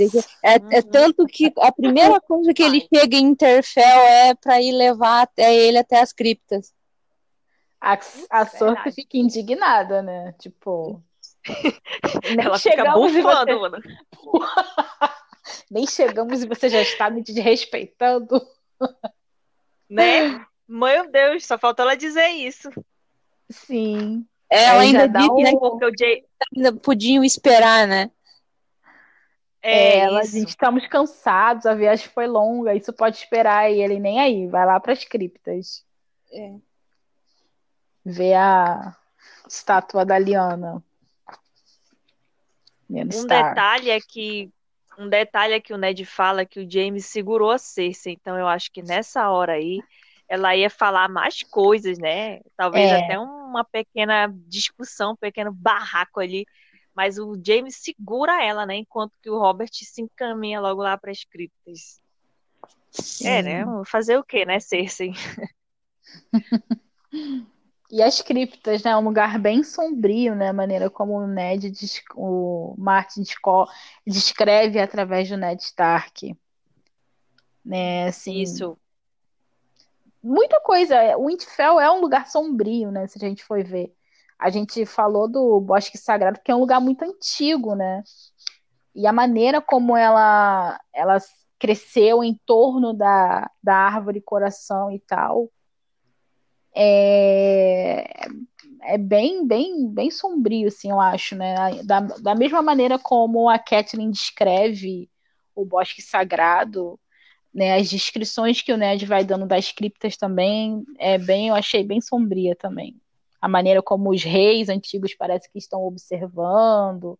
É, é, tanto que a primeira coisa que ele chega em Interfell é para ir levar até ele até as criptas. A, a Sorte fica indignada, né? Tipo. Ela fica bufando, você... Nem chegamos e você já está me desrespeitando. Né? Meu Deus, só faltou ela dizer isso. Sim. Ela ainda disse, um... né, porque o Jay ainda podiam esperar, né? É, ela gente, estamos cansados, a viagem foi longa, isso pode esperar e ele nem aí, vai lá para as criptas. É. Ver a estátua da Liana. Menos um detalhe é que um detalhe é que o Ned fala que o James segurou a Cersei, então eu acho que nessa hora aí ela ia falar mais coisas, né? Talvez é. até uma pequena discussão, um pequeno barraco ali. Mas o James segura ela, né? Enquanto que o Robert se encaminha logo lá para as criptas. Sim. É, né? Fazer o quê, né, Cersei? e as criptas, né? Um lugar bem sombrio, né? A maneira como o Ned, o Martin descreve através do Ned Stark. Né, assim, Isso muita coisa. O Winterfell é um lugar sombrio, né? Se a gente for ver. A gente falou do Bosque Sagrado, que é um lugar muito antigo, né? E a maneira como ela, ela cresceu em torno da, da árvore coração e tal é, é bem, bem, bem sombrio, assim, eu acho, né? Da, da mesma maneira como a Kathleen descreve o Bosque Sagrado, né, as descrições que o Ned vai dando das criptas também é bem, eu achei bem sombria também. A maneira como os reis antigos parece que estão observando,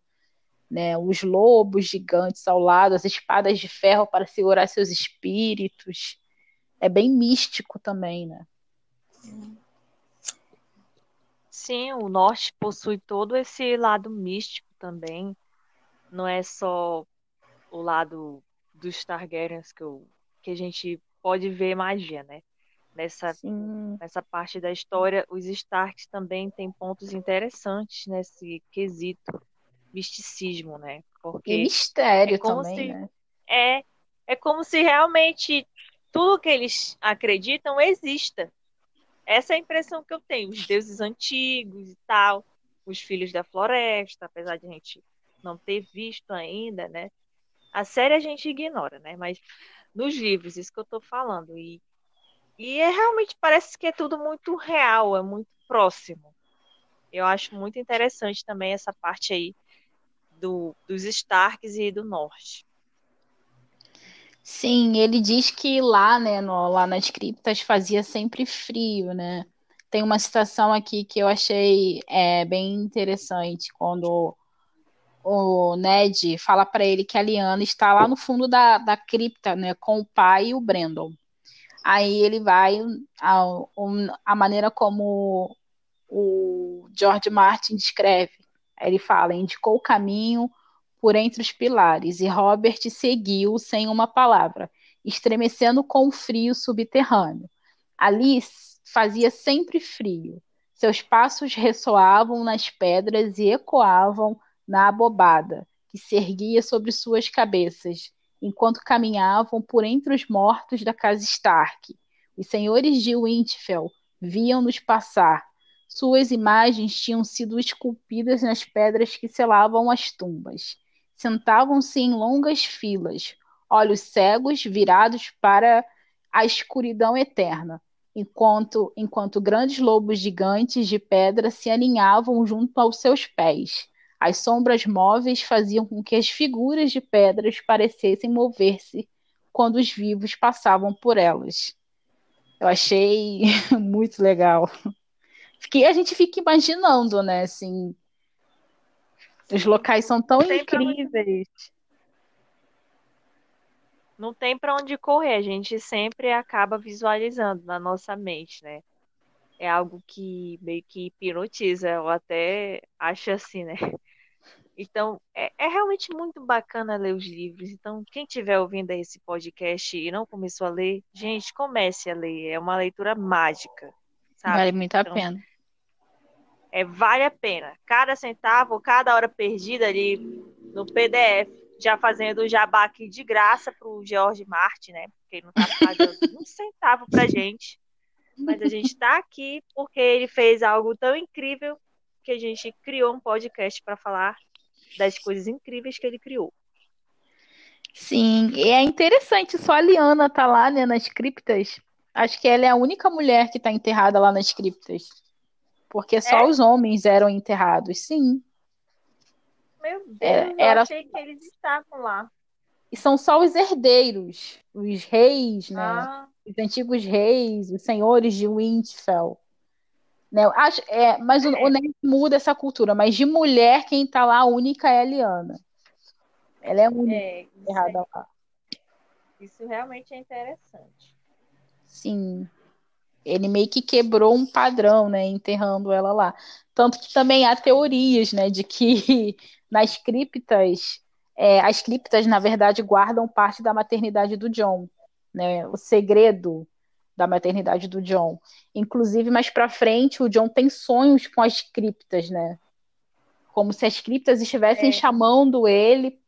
né, os lobos gigantes ao lado, as espadas de ferro para segurar seus espíritos. É bem místico também, né? Sim, o norte possui todo esse lado místico também. Não é só o lado dos Targaryens que eu que a gente pode ver magia, né? Nessa, nessa parte da história, os Starks também têm pontos interessantes nesse quesito misticismo, né? Porque e mistério é também, se, né? É, é como se realmente tudo que eles acreditam exista. Essa é a impressão que eu tenho. Os deuses antigos e tal, os filhos da floresta, apesar de a gente não ter visto ainda, né? A série a gente ignora, né? Mas nos livros, isso que eu estou falando. E, e é, realmente parece que é tudo muito real, é muito próximo. Eu acho muito interessante também essa parte aí do, dos Starks e do Norte. Sim, ele diz que lá, né, no, lá nas criptas fazia sempre frio, né? Tem uma citação aqui que eu achei é, bem interessante, quando o Ned fala para ele que a Liana está lá no fundo da, da cripta, né, com o pai e o Brandon. Aí ele vai, a, a maneira como o George Martin descreve, ele fala, indicou o caminho por entre os pilares, e Robert seguiu sem uma palavra, estremecendo com o frio subterrâneo. Ali fazia sempre frio. Seus passos ressoavam nas pedras e ecoavam na abobada que se erguia sobre suas cabeças, enquanto caminhavam por entre os mortos da casa Stark. Os senhores de Winterfell viam-nos passar. Suas imagens tinham sido esculpidas nas pedras que selavam as tumbas. Sentavam-se em longas filas, olhos cegos virados para a escuridão eterna. enquanto, enquanto grandes lobos gigantes de pedra se aninhavam junto aos seus pés. As sombras móveis faziam com que as figuras de pedras parecessem mover-se quando os vivos passavam por elas. Eu achei muito legal. Fiquei, a gente fica imaginando, né? Assim, os locais são tão incríveis. Não tem para onde correr, a gente sempre acaba visualizando na nossa mente, né? É algo que meio que hipnotiza, eu até acho assim, né? Então, é, é, realmente muito bacana ler os livros. Então, quem estiver ouvindo esse podcast e não começou a ler, gente, comece a ler. É uma leitura mágica, sabe? Vale muito então, a pena. É, vale a pena. Cada centavo, cada hora perdida ali no PDF, já fazendo o jabá aqui de graça para o George Martin, né? Porque ele não está pagando um centavo para gente. Mas a gente está aqui porque ele fez algo tão incrível que a gente criou um podcast para falar das coisas incríveis que ele criou. Sim, e é interessante, só a Liana tá lá, né, nas criptas. Acho que ela é a única mulher que tá enterrada lá nas criptas. Porque só é? os homens eram enterrados, sim. Meu Deus, é, era... eu achei que eles estavam lá. E são só os herdeiros, os reis, né? Ah. Os antigos reis, os senhores de Winterfell. Né? Acho, é, mas o, o Ned muda essa cultura, mas de mulher, quem tá lá, a única é a Liana. Ela é a única é, errada é, lá. Isso realmente é interessante. Sim. Ele meio que quebrou um padrão, né, enterrando ela lá. Tanto que também há teorias, né, de que nas criptas, é, as criptas, na verdade, guardam parte da maternidade do John. Né? O segredo da maternidade do John. Inclusive, mais para frente, o John tem sonhos com as criptas, né? Como se as criptas estivessem é. chamando ele,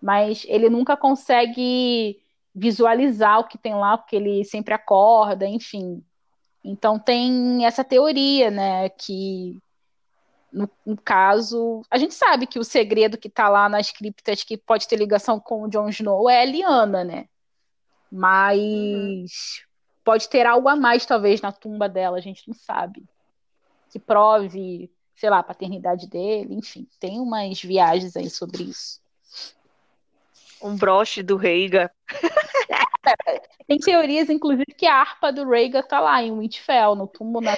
mas ele nunca consegue visualizar o que tem lá, porque ele sempre acorda, enfim. Então tem essa teoria, né, que no, no, caso, a gente sabe que o segredo que está lá nas criptas que pode ter ligação com o Jon Snow é a Liana, né? Mas uhum pode ter algo a mais, talvez, na tumba dela, a gente não sabe. Que prove, sei lá, a paternidade dele, enfim, tem umas viagens aí sobre isso. Um broche do Reiga. tem teorias, inclusive, que a harpa do Reiga tá lá em Winterfell, no túmulo na.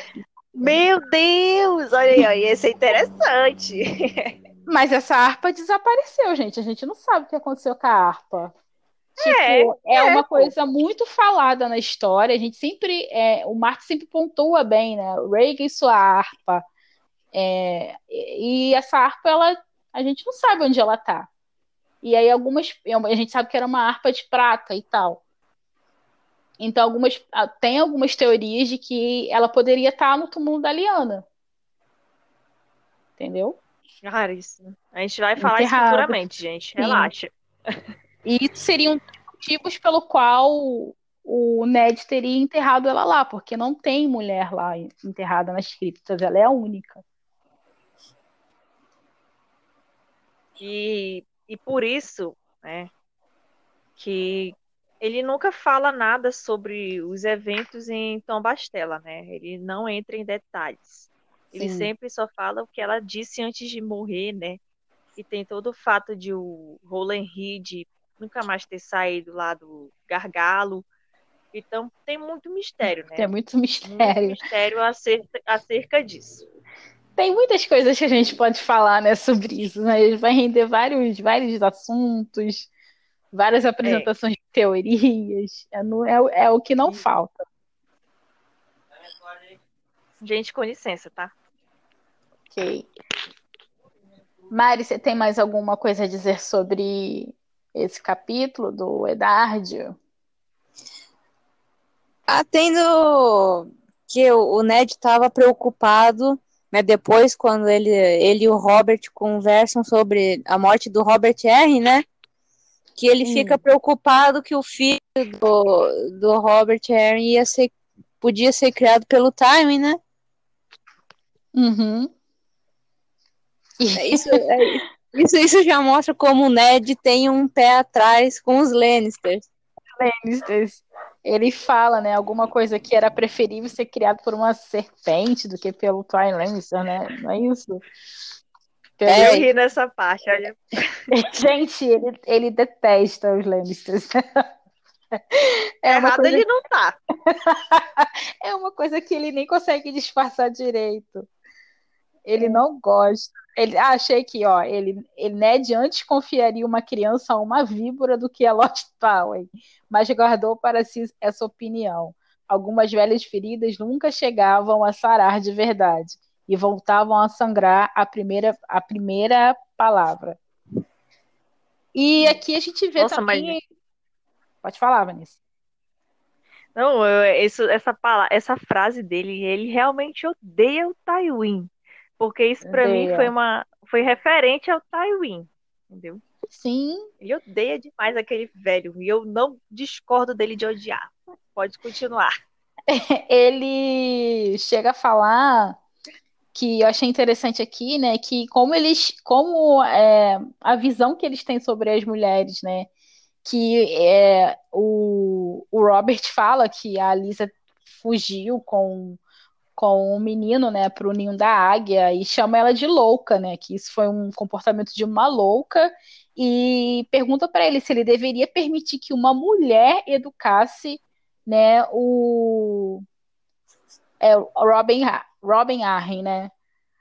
Meu Deus! Olha aí, esse é interessante. Mas essa harpa desapareceu, gente. A gente não sabe o que aconteceu com a harpa. Tipo, é, é, é uma coisa muito falada na história. A gente sempre. É, o Marx sempre pontua bem, né? Reagan e sua harpa. É, e essa harpa, ela, a gente não sabe onde ela tá. E aí algumas. A gente sabe que era uma harpa de prata e tal. Então, algumas, tem algumas teorias de que ela poderia estar tá no túmulo da Liana. Entendeu? Raríssimo. A gente vai falar Enterrado. isso futuramente, gente. Relaxa. Sim. E isso seriam motivos pelo qual o Ned teria enterrado ela lá, porque não tem mulher lá enterrada nas criptas, ela é a única. E, e por isso, né, que ele nunca fala nada sobre os eventos em Tom Bastela, né? Ele não entra em detalhes. Ele Sim. sempre só fala o que ela disse antes de morrer, né? E tem todo o fato de o Roland Reed nunca mais ter saído lá do gargalo. Então tem muito mistério, né? Tem muito mistério. Muito mistério acerca, acerca disso. Tem muitas coisas que a gente pode falar, né, sobre isso, né? Vai render vários, vários assuntos, várias apresentações é. de teorias. É, no, é, é o que não falta. Gente, com licença, tá? Ok. Mari, você tem mais alguma coisa a dizer sobre esse capítulo do Edardio? Ah, tendo que o Ned estava preocupado, né, depois quando ele, ele e o Robert conversam sobre a morte do Robert R, né, que ele fica preocupado que o filho do, do Robert R ia ser, podia ser criado pelo Time, né? Uhum. Isso, é, isso, isso já mostra como o Ned tem um pé atrás com os Lannisters. Lannisters. Ele fala, né, alguma coisa que era preferível ser criado por uma serpente do que pelo Tywin Lannister, né? Não é isso? É, eu ri nessa parte, olha. Gente, ele, ele detesta os Lannisters. É Errado coisa... ele não tá. é uma coisa que ele nem consegue disfarçar direito. Ele não gosta. Ele, ah, achei que, ó, ele, ele Ned antes confiaria uma criança a uma víbora do que a Lord Tywin, mas guardou para si essa opinião. Algumas velhas feridas nunca chegavam a sarar de verdade e voltavam a sangrar a primeira, a primeira palavra. E aqui a gente vê Nossa, também. Mas... Pode falar, Vanessa. Não, eu, isso, essa, essa frase dele, ele realmente odeia o Tywin. Porque isso para mim foi uma foi referente ao Tywin, entendeu? Sim. Ele odeia demais aquele velho e eu não discordo dele de odiar. Pode continuar. Ele chega a falar que eu achei interessante aqui, né, que como eles, como é, a visão que eles têm sobre as mulheres, né, que é, o, o Robert fala que a Lisa fugiu com com um menino, né, para o ninho da águia e chama ela de louca, né, que isso foi um comportamento de uma louca e pergunta para ele se ele deveria permitir que uma mulher educasse, né, o é, Robin Robin Arryn, né?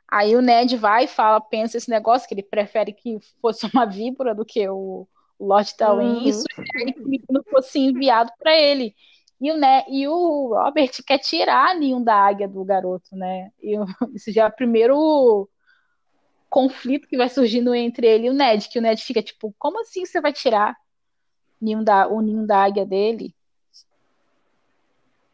Aí o Ned vai e fala, pensa esse negócio que ele prefere que fosse uma víbora do que o, Lord Tywin uhum. e sugere que o menino fosse enviado para ele. E o, né, e o Robert quer tirar ninho da águia do garoto, né? E isso já é o primeiro conflito que vai surgindo entre ele e o Ned, que o Ned fica tipo, como assim você vai tirar da, o ninho da águia dele?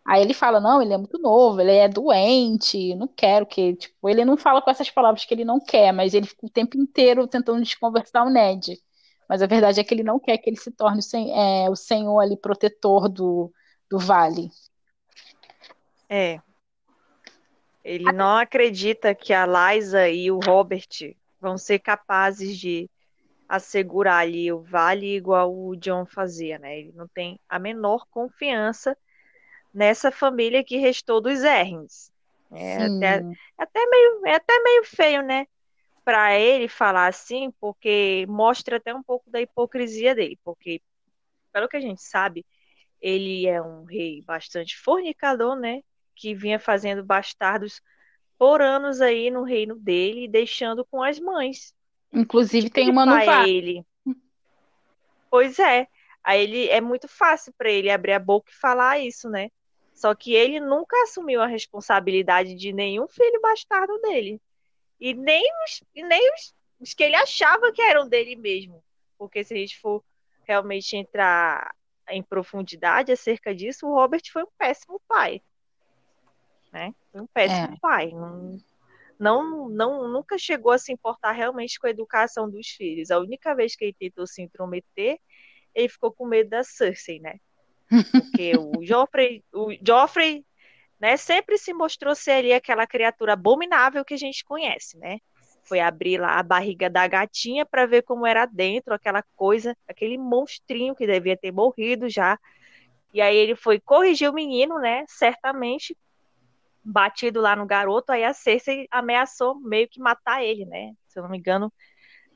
Aí ele fala, não, ele é muito novo, ele é doente, não quero que, tipo, ele não fala com essas palavras que ele não quer, mas ele fica o tempo inteiro tentando desconversar o Ned. Mas a verdade é que ele não quer que ele se torne é, o senhor ali protetor do, do vale. É. Ele não acredita que a Liza e o Robert vão ser capazes de assegurar ali o vale igual o John fazia, né? Ele não tem a menor confiança nessa família que restou dos Errins. É até, é até, meio, é até meio feio, né? Para ele falar assim, porque mostra até um pouco da hipocrisia dele, porque, pelo que a gente sabe, ele é um rei bastante fornicador, né? Que vinha fazendo bastardos por anos aí no reino dele, deixando com as mães. Inclusive tipo tem uma no ele. Pois é. Aí ele é muito fácil para ele abrir a boca e falar isso, né? Só que ele nunca assumiu a responsabilidade de nenhum filho bastardo dele. E nem os, nem os, os que ele achava que eram dele mesmo. Porque se a gente for realmente entrar em profundidade acerca disso, o Robert foi um péssimo pai. Né? Um péssimo é. pai. Não, não, não, nunca chegou a se importar realmente com a educação dos filhos. A única vez que ele tentou se intrometer, ele ficou com medo da Cersei, né? Porque o Joffrey, o Joffrey, né, sempre se mostrou ser ali aquela criatura abominável que a gente conhece, né? Foi abrir lá a barriga da gatinha para ver como era dentro, aquela coisa, aquele monstrinho que devia ter morrido já. E aí ele foi corrigir o menino, né? Certamente batido lá no garoto, aí a Cersei ameaçou meio que matar ele, né? Se eu não me engano,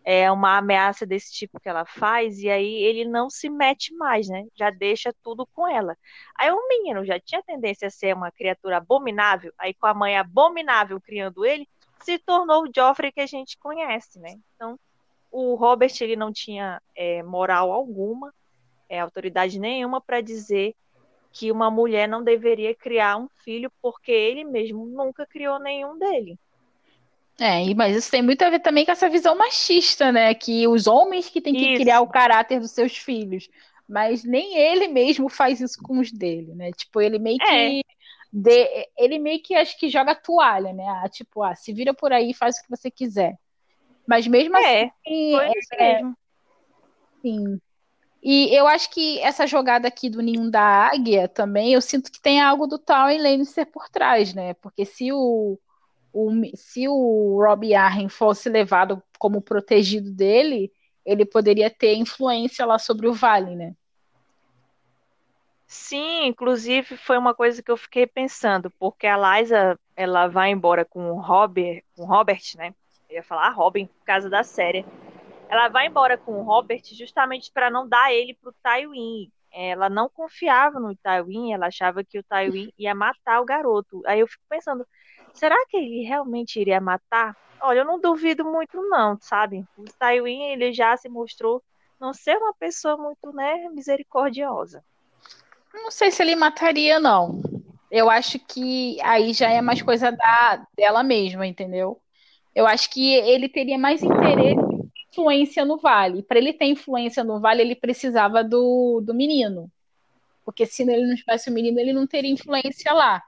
é uma ameaça desse tipo que ela faz, e aí ele não se mete mais, né? Já deixa tudo com ela. Aí o menino já tinha tendência a ser uma criatura abominável, aí com a mãe abominável criando ele, se tornou o Joffrey que a gente conhece, né? Então, o Robert ele não tinha é, moral alguma, é, autoridade nenhuma para dizer que uma mulher não deveria criar um filho, porque ele mesmo nunca criou nenhum dele. É, mas isso tem muito a ver também com essa visão machista, né? Que os homens que têm que isso. criar o caráter dos seus filhos. Mas nem ele mesmo faz isso com os dele, né? Tipo, ele meio que. De, ele meio que acho que joga toalha, né? Ah, tipo, ah, se vira por aí faz o que você quiser. Mas mesmo é, assim. É, mesmo. Sim. E eu acho que essa jogada aqui do ninho da águia também, eu sinto que tem algo do Tywin Lannister por trás, né? Porque se o o, se o Rob Arryn fosse levado como protegido dele, ele poderia ter influência lá sobre o Vale, né? Sim, inclusive foi uma coisa que eu fiquei pensando, porque a Liza, ela vai embora com o Robert, com o Robert, né? Eu ia falar Robin por causa da série. Ela vai embora com o Robert justamente para não dar ele pro Tywin. Ela não confiava no Tywin, ela achava que o Tywin ia matar o garoto. Aí eu fico pensando, será que ele realmente iria matar? Olha, eu não duvido muito não, sabe? O Tywin, ele já se mostrou não ser uma pessoa muito, né, misericordiosa. Não sei se ele mataria, não. Eu acho que aí já é mais coisa da, dela mesma, entendeu? Eu acho que ele teria mais interesse em influência no Vale. Para ele ter influência no Vale, ele precisava do, do menino. Porque se ele não tivesse o menino, ele não teria influência lá.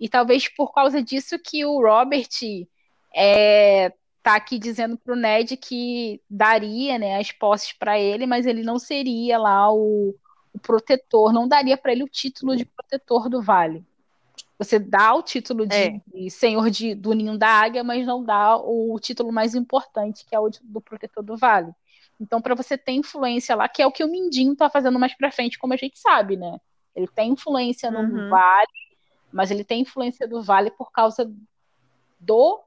E talvez por causa disso que o Robert é, tá aqui dizendo pro Ned que daria né, as posses para ele, mas ele não seria lá o, o protetor, não daria para ele o título de protetor do vale. Você dá o título de, é. de senhor de, do ninho da águia, mas não dá o, o título mais importante, que é o de, do protetor do vale. Então, para você ter influência lá, que é o que o Mindinho tá fazendo mais para frente, como a gente sabe, né? Ele tem influência no uhum. vale, mas ele tem influência do vale por causa do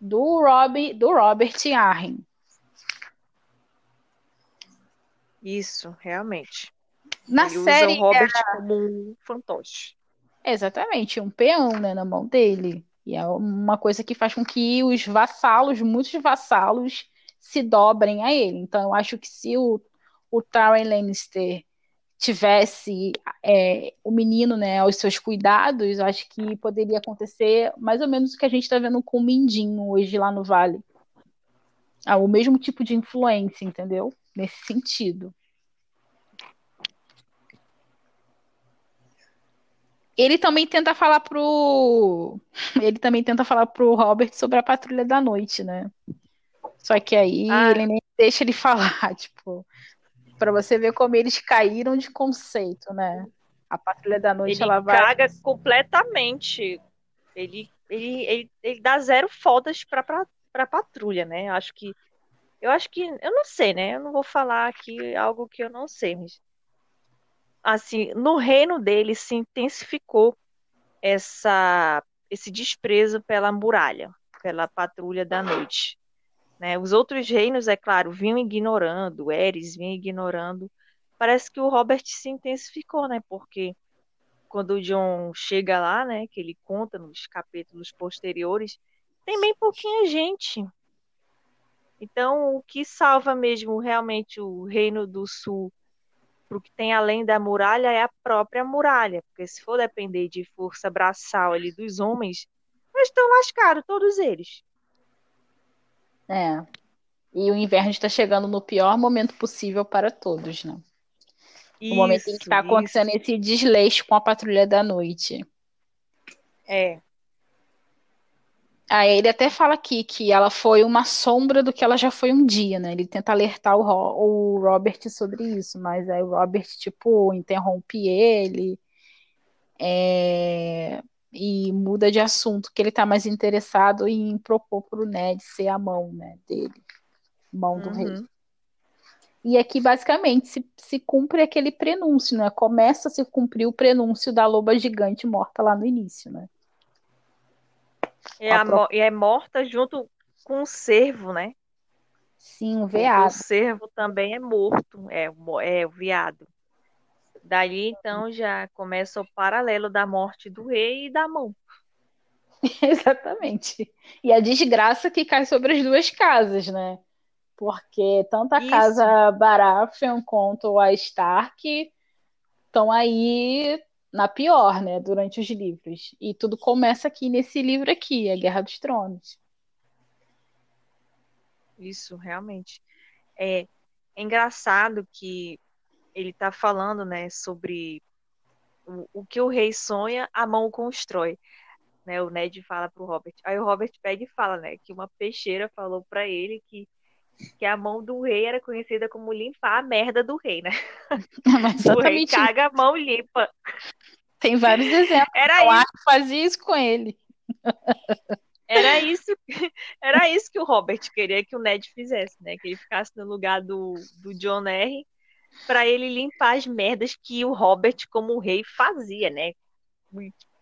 do Rob, do Robert Arryn. Isso, realmente. Na Ele série. Usa o Robert é... como um fantoche. Exatamente, um peão né, na mão dele. E é uma coisa que faz com que os vassalos, muitos vassalos, se dobrem a ele. Então, eu acho que se o, o Tywin Lannister tivesse é, o menino né, aos seus cuidados, eu acho que poderia acontecer mais ou menos o que a gente está vendo com o Mindinho hoje lá no Vale. Ah, o mesmo tipo de influência, entendeu? Nesse sentido. Ele também tenta falar pro. Ele também tenta falar pro Robert sobre a patrulha da noite, né? Só que aí ah. ele nem deixa ele falar, tipo, para você ver como eles caíram de conceito, né? A patrulha da noite ele ela vai. caga completamente. Ele, ele, ele, ele dá zero fodas pra, pra, pra patrulha, né? Acho que. Eu acho que. Eu não sei, né? Eu não vou falar aqui algo que eu não sei, mas assim, no reino dele se intensificou essa, esse desprezo pela muralha, pela patrulha da noite. Né? Os outros reinos, é claro, vinham ignorando, Eris vinha ignorando. Parece que o Robert se intensificou, né? Porque quando o John chega lá, né, que ele conta nos capítulos posteriores, tem bem pouquinha gente. Então, o que salva mesmo realmente o Reino do Sul para o que tem além da muralha é a própria muralha, porque se for depender de força braçal ali dos homens, eles estão lascados, todos eles. É. E o inverno está chegando no pior momento possível para todos, né? Isso, o momento em que está acontecendo isso. esse desleixo com a patrulha da noite. É. Aí ele até fala aqui que ela foi uma sombra do que ela já foi um dia, né? Ele tenta alertar o, o Robert sobre isso, mas aí o Robert, tipo, interrompe ele é, e muda de assunto, que ele tá mais interessado em propor pro Ned ser a mão, né, dele, mão do uhum. rei. E aqui, basicamente, se, se cumpre aquele prenúncio, né? Começa a se cumprir o prenúncio da loba gigante morta lá no início, né? É, a, e é morta junto com o cervo, né? Sim, o veado. O cervo também é morto, é, é o veado. Dali, então, já começa o paralelo da morte do rei e da mão. Exatamente. E a desgraça que cai sobre as duas casas, né? Porque tanto a Isso. casa Baratheon quanto a Stark estão aí na pior, né, durante os livros. E tudo começa aqui nesse livro aqui, A Guerra dos Tronos. Isso, realmente. É, é engraçado que ele está falando, né, sobre o, o, que o rei sonha, a mão constrói. Né, o Ned fala pro Robert. Aí o Robert pede e fala, né, que uma peixeira falou para ele que que a mão do rei era conhecida como limpar a merda do rei, né? o rei caga a mão limpa. Tem vários exemplos. Era o isso. fazia isso com ele. Era isso, era isso que o Robert queria que o Ned fizesse, né? Que ele ficasse no lugar do, do John R. para ele limpar as merdas que o Robert, como rei, fazia, né?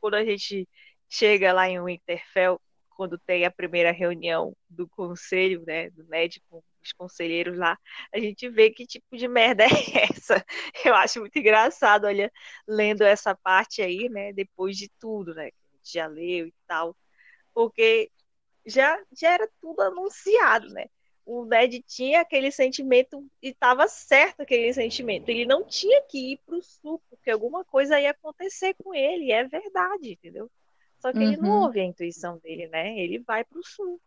Quando a gente chega lá em Winterfell, quando tem a primeira reunião do conselho, né, do Ned com os conselheiros lá, a gente vê que tipo de merda é essa. Eu acho muito engraçado, olha, lendo essa parte aí, né, depois de tudo, né, que a gente já leu e tal, porque já, já era tudo anunciado, né? O Ned tinha aquele sentimento e estava certo aquele sentimento. Ele não tinha que ir para o sul, porque alguma coisa ia acontecer com ele, é verdade, entendeu? Só que uhum. ele não uhum. ouve a intuição dele, né? Ele vai para o sul.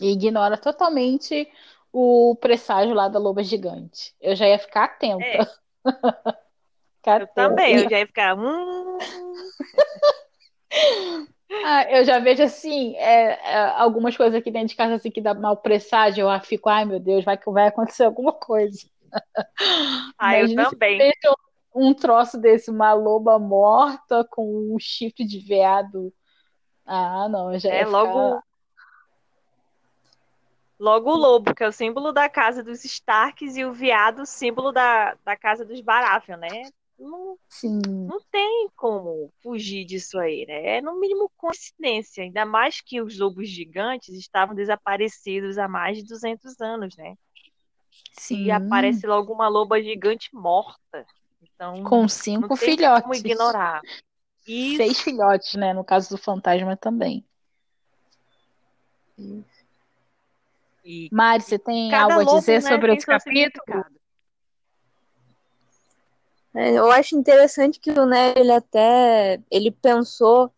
E ignora totalmente o presságio lá da loba gigante. Eu já ia ficar atenta. É. ficar eu atenta. também, eu já ia ficar. Hum... Ah, eu já vejo assim, é, é, algumas coisas aqui dentro de casa assim que dá mal presságio, eu fico, ai meu Deus, vai que vai acontecer alguma coisa. Ah, eu também. Um troço desse, uma loba morta com um chifre de veado. Ah, não, já é logo Logo o lobo, que é o símbolo da casa dos Starks, e o veado, símbolo da, da casa dos Baratheon, né? Não, Sim. não tem como fugir disso aí, né? É no mínimo coincidência, ainda mais que os lobos gigantes estavam desaparecidos há mais de 200 anos, né? Sim. E aparece logo uma loba gigante morta. Então, Com cinco filhotes. Como ignorar. Isso. Seis filhotes, né? No caso do fantasma também. E Mari, você tem algo a dizer lobo, né, sobre esse capítulo? É, eu acho interessante que o Ned ele até ele pensou,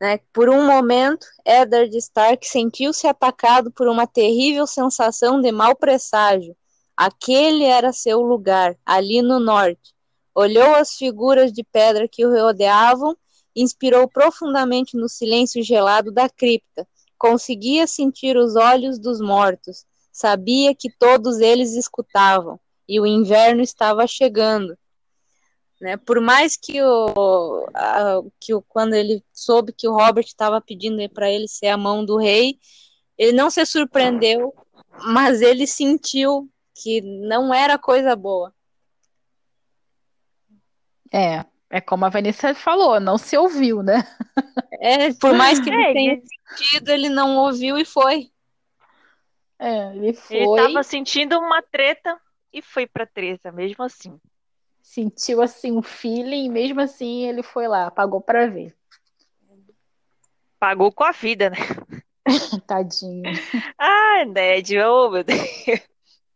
né, por um momento, Eddard Stark sentiu-se atacado por uma terrível sensação de mau presságio. Aquele era seu lugar, ali no norte. Olhou as figuras de pedra que o rodeavam, inspirou profundamente no silêncio gelado da cripta. Conseguia sentir os olhos dos mortos, sabia que todos eles escutavam, e o inverno estava chegando. Né? Por mais que o, a, que o quando ele soube que o Robert estava pedindo para ele ser a mão do rei, ele não se surpreendeu, mas ele sentiu que não era coisa boa. É, é como a Vanessa falou, não se ouviu, né? É, por mais que ele é, tenha sentido, ele não ouviu e foi. É, ele foi. Ele estava sentindo uma treta e foi pra treta, mesmo assim sentiu assim um feeling, e mesmo assim ele foi lá, pagou para ver. Pagou com a vida, né? Tadinho. Ai, Ned, oh meu Deus.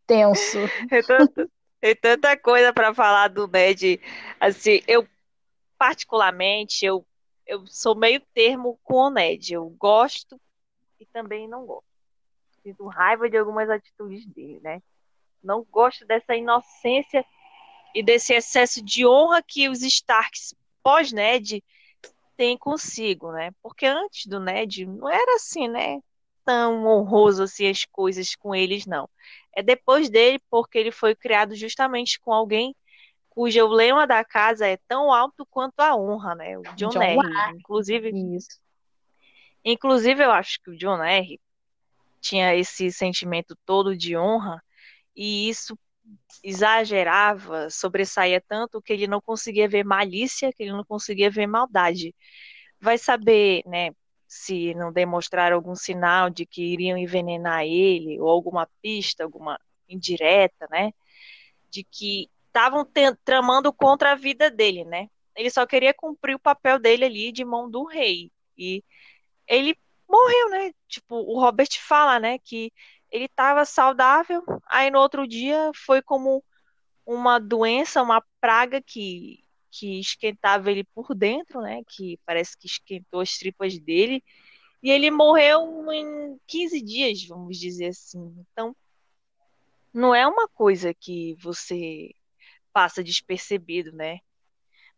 Tenso. Tem tanta, tem tanta coisa para falar do Ned. Assim, eu particularmente, eu, eu sou meio termo com o Ned. Eu gosto e também não gosto. Sinto raiva de algumas atitudes dele, né? Não gosto dessa inocência e desse excesso de honra que os Starks pós-Ned têm consigo, né? Porque antes do Ned não era assim, né? Tão honroso assim as coisas com eles, não. É depois dele, porque ele foi criado justamente com alguém cujo lema da casa é tão alto quanto a honra, né? O John, John R. Inclusive, Isso. inclusive eu acho que o John R. tinha esse sentimento todo de honra e isso exagerava, sobressaía tanto que ele não conseguia ver malícia, que ele não conseguia ver maldade. Vai saber, né, se não demonstrar algum sinal de que iriam envenenar ele, ou alguma pista, alguma indireta, né, de que estavam tramando contra a vida dele, né. Ele só queria cumprir o papel dele ali de mão do rei. E ele morreu, né? Tipo, o Robert fala, né, que ele estava saudável, aí no outro dia foi como uma doença, uma praga que, que esquentava ele por dentro, né? Que parece que esquentou as tripas dele. E ele morreu em 15 dias, vamos dizer assim. Então, não é uma coisa que você passa despercebido, né?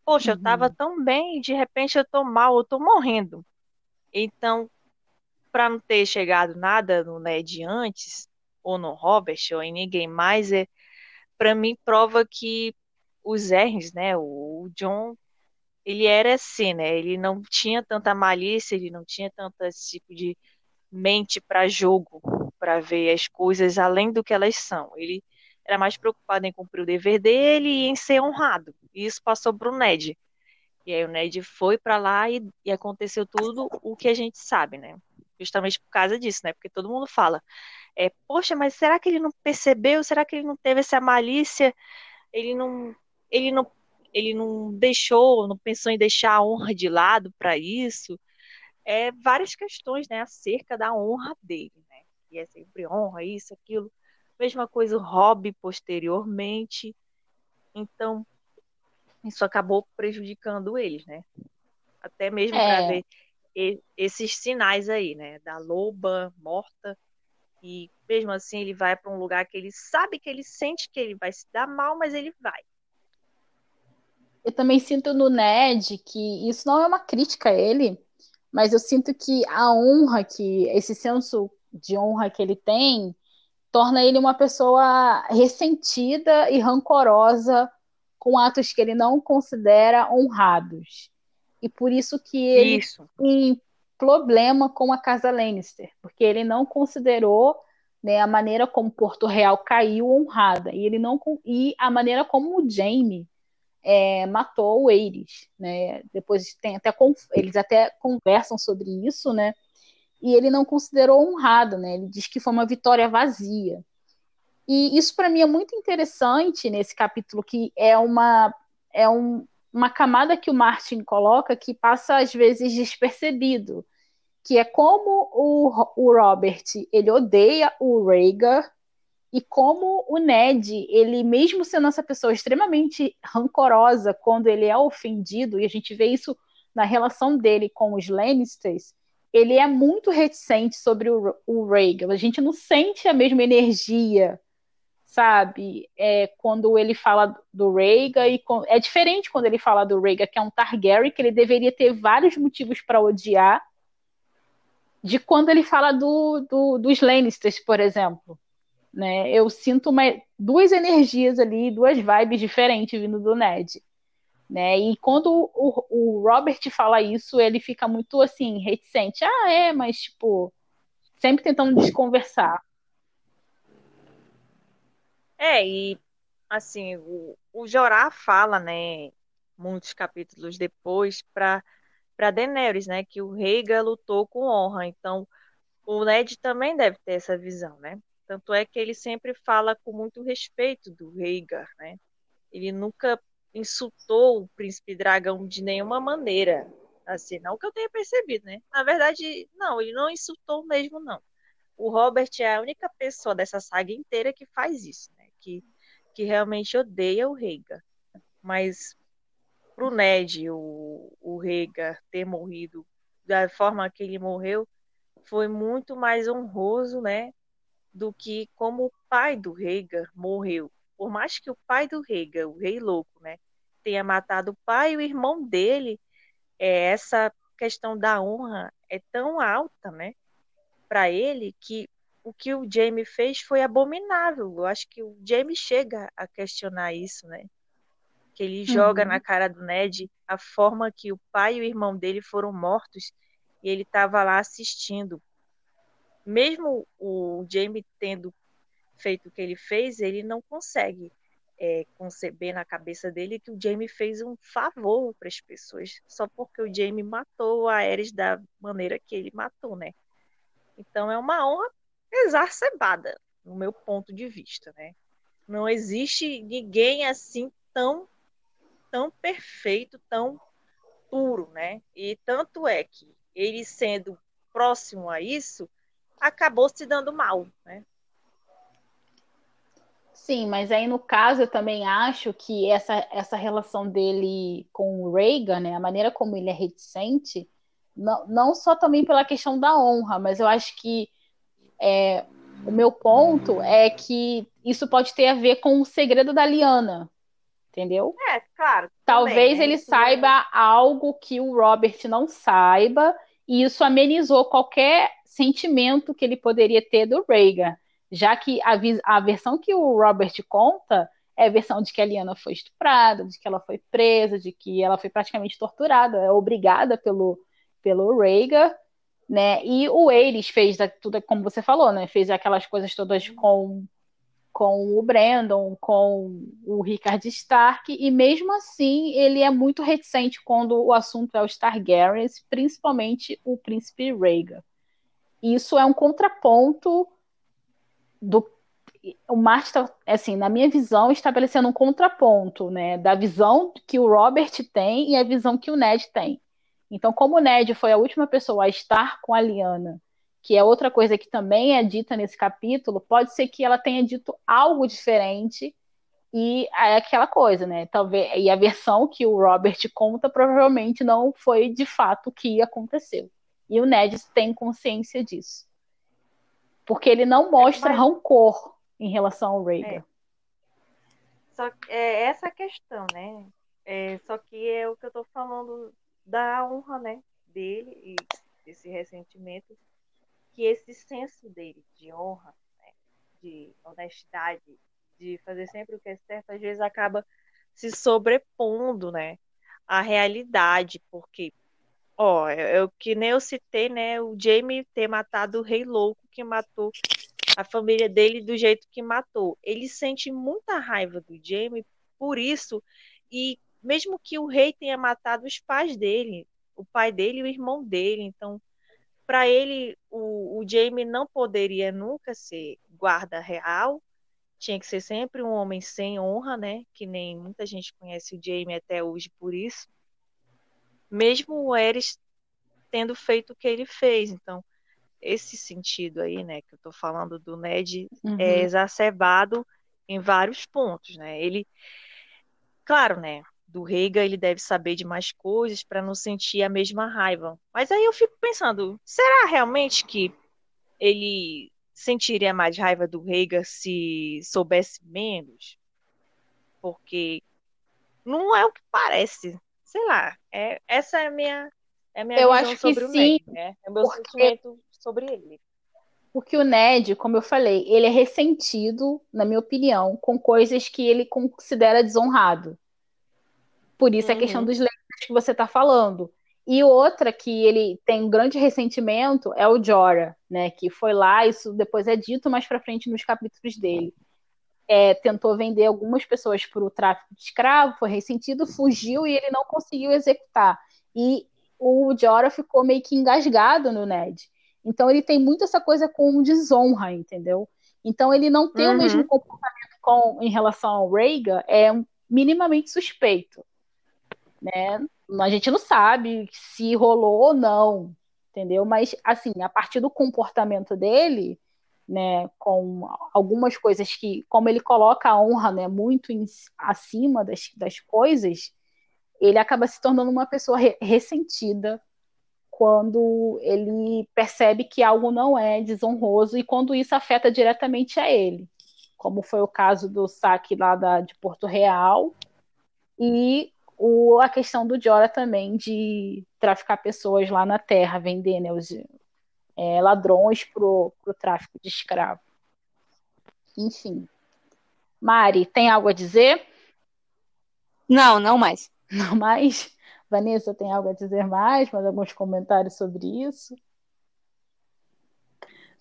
Poxa, uhum. eu tava tão bem, de repente eu tô mal, eu tô morrendo. Então, para não ter chegado nada no Ned antes, ou no Robert, ou em ninguém mais, é, para mim prova que os R's, né, o John, ele era assim, né, ele não tinha tanta malícia, ele não tinha tanto esse tipo de mente para jogo, para ver as coisas além do que elas são. Ele era mais preocupado em cumprir o dever dele e em ser honrado. E isso passou para o Ned. E aí o Ned foi para lá e, e, aconteceu tudo o que a gente sabe, né? Justamente por causa disso, né? Porque todo mundo fala, é, poxa, mas será que ele não percebeu? Será que ele não teve essa malícia? Ele não, ele não, ele não deixou, não pensou em deixar a honra de lado para isso? É várias questões, né, acerca da honra dele, né? E é sempre honra isso, aquilo. Mesma coisa o hobby posteriormente. Então, isso acabou prejudicando eles, né? Até mesmo é. para ver esses sinais aí, né? Da loba morta. E mesmo assim ele vai para um lugar que ele sabe que ele sente que ele vai se dar mal, mas ele vai. Eu também sinto no Ned que isso não é uma crítica a ele, mas eu sinto que a honra que esse senso de honra que ele tem torna ele uma pessoa ressentida e rancorosa com atos que ele não considera honrados. E por isso que ele isso. tem problema com a casa Lannister, porque ele não considerou né, a maneira como Porto Real caiu honrada e ele não e a maneira como o Jaime é, matou o Ares, né? Depois tem até eles até conversam sobre isso, né? e ele não considerou honrado, né? Ele diz que foi uma vitória vazia. E isso para mim é muito interessante nesse capítulo, que é uma é um, uma camada que o Martin coloca que passa às vezes despercebido, que é como o, o Robert ele odeia o Rhaegar e como o Ned, ele mesmo sendo essa pessoa extremamente rancorosa quando ele é ofendido, e a gente vê isso na relação dele com os Lannisters, ele é muito reticente sobre o, o Reagan. A gente não sente a mesma energia, sabe? É, quando ele fala do Reagan e com... é diferente quando ele fala do Reagan, que é um Targaryen que ele deveria ter vários motivos para odiar, de quando ele fala do, do, dos Lannisters, por exemplo. Né? Eu sinto uma, duas energias ali, duas vibes diferentes vindo do Ned. Né? E quando o, o Robert fala isso, ele fica muito assim, reticente. Ah, é, mas tipo, sempre tentando desconversar. É, e assim, o, o Jorá fala, né, muitos capítulos depois, para para Daenerys, né, que o Rhaegar lutou com honra. Então, o Ned também deve ter essa visão, né? Tanto é que ele sempre fala com muito respeito do Rhaegar, né? Ele nunca insultou o príncipe dragão de nenhuma maneira. Assim, não que eu tenha percebido, né? Na verdade, não, ele não insultou mesmo, não. O Robert é a única pessoa dessa saga inteira que faz isso, né? Que, que realmente odeia o Rhaegar. Mas pro Ned, o, o Rhaegar ter morrido da forma que ele morreu foi muito mais honroso, né? Do que como o pai do Rhaegar morreu por mais que o pai do Rhaegar, o rei louco, né, tenha matado o pai e o irmão dele, é, essa questão da honra é tão alta, né, para ele que o que o Jamie fez foi abominável. Eu acho que o Jamie chega a questionar isso, né? Que ele joga uhum. na cara do Ned a forma que o pai e o irmão dele foram mortos e ele estava lá assistindo. Mesmo o Jamie tendo feito o que ele fez, ele não consegue é, conceber na cabeça dele que o Jamie fez um favor para as pessoas, só porque o Jamie matou a Ares da maneira que ele matou, né? Então é uma honra exacerbada, no meu ponto de vista, né? Não existe ninguém assim tão tão perfeito, tão puro, né? E tanto é que ele sendo próximo a isso, acabou se dando mal, né? Sim, mas aí no caso eu também acho que essa, essa relação dele com o Reagan, né, a maneira como ele é reticente, não, não só também pela questão da honra, mas eu acho que é, o meu ponto é que isso pode ter a ver com o segredo da Liana, entendeu? É, claro. Talvez também, ele né? saiba algo que o Robert não saiba, e isso amenizou qualquer sentimento que ele poderia ter do Reagan já que a, a versão que o Robert conta é a versão de que a Liana foi estuprada, de que ela foi presa, de que ela foi praticamente torturada, é obrigada pelo, pelo Rhaegar, né? E o Ares fez tudo como você falou, né? Fez aquelas coisas todas com com o Brandon, com o Richard Stark, e mesmo assim ele é muito reticente quando o assunto é os Targaryens, principalmente o príncipe Rhaegar. Isso é um contraponto do o Martin está, assim, na minha visão, estabelecendo um contraponto, né, da visão que o Robert tem e a visão que o Ned tem. Então, como o Ned foi a última pessoa a estar com a Liana que é outra coisa que também é dita nesse capítulo, pode ser que ela tenha dito algo diferente e é aquela coisa, né? Talvez e a versão que o Robert conta provavelmente não foi de fato o que aconteceu. E o Ned tem consciência disso. Porque ele não mostra Mas... rancor em relação ao Rhaegar. É. Só que é essa questão, né? É, só que é o que eu tô falando da honra, né? Dele e desse ressentimento que esse senso dele de honra, né, de honestidade, de fazer sempre o que é certo, às vezes acaba se sobrepondo, né, à realidade, porque, ó, é o que nem eu citei, né, o Jamie ter matado o rei louco que matou a família dele do jeito que matou. Ele sente muita raiva do Jamie por isso e mesmo que o rei tenha matado os pais dele, o pai dele e o irmão dele, então para ele, o, o Jamie não poderia nunca ser guarda real, tinha que ser sempre um homem sem honra, né? Que nem muita gente conhece o Jamie até hoje por isso. Mesmo o Eris tendo feito o que ele fez. Então, esse sentido aí, né, que eu tô falando do Ned, é uhum. é exacerbado em vários pontos, né? Ele, claro, né? Do Reiga, ele deve saber de mais coisas para não sentir a mesma raiva. Mas aí eu fico pensando, será realmente que ele sentiria mais raiva do Reiga se soubesse menos? Porque não é o que parece. Sei lá, é, essa é a minha, é a minha eu acho sobre que o sim, Ned, né? É o meu porque... sentimento sobre ele. Porque o Ned, como eu falei, ele é ressentido, na minha opinião, com coisas que ele considera desonrado. Por isso uhum. a questão dos leitores que você está falando. E outra que ele tem um grande ressentimento é o Jorah, né? Que foi lá, isso depois é dito mais para frente nos capítulos dele. É, tentou vender algumas pessoas para o tráfico de escravo, foi ressentido, fugiu e ele não conseguiu executar. E o Jorah ficou meio que engasgado no Ned. Então ele tem muito essa coisa com desonra, entendeu? Então ele não tem uhum. o mesmo comportamento com, em relação ao Rhaegar, é minimamente suspeito né? A gente não sabe se rolou ou não, entendeu? Mas, assim, a partir do comportamento dele, né, com algumas coisas que, como ele coloca a honra, né, muito em, acima das, das coisas, ele acaba se tornando uma pessoa re ressentida quando ele percebe que algo não é desonroso e quando isso afeta diretamente a ele, como foi o caso do saque lá da, de Porto Real e o, a questão do Jora também de traficar pessoas lá na terra, vender né, os é, ladrões pro, pro tráfico de escravo. Enfim. Mari, tem algo a dizer? Não, não mais. Não mais? Vanessa, tem algo a dizer mais? Mais alguns comentários sobre isso?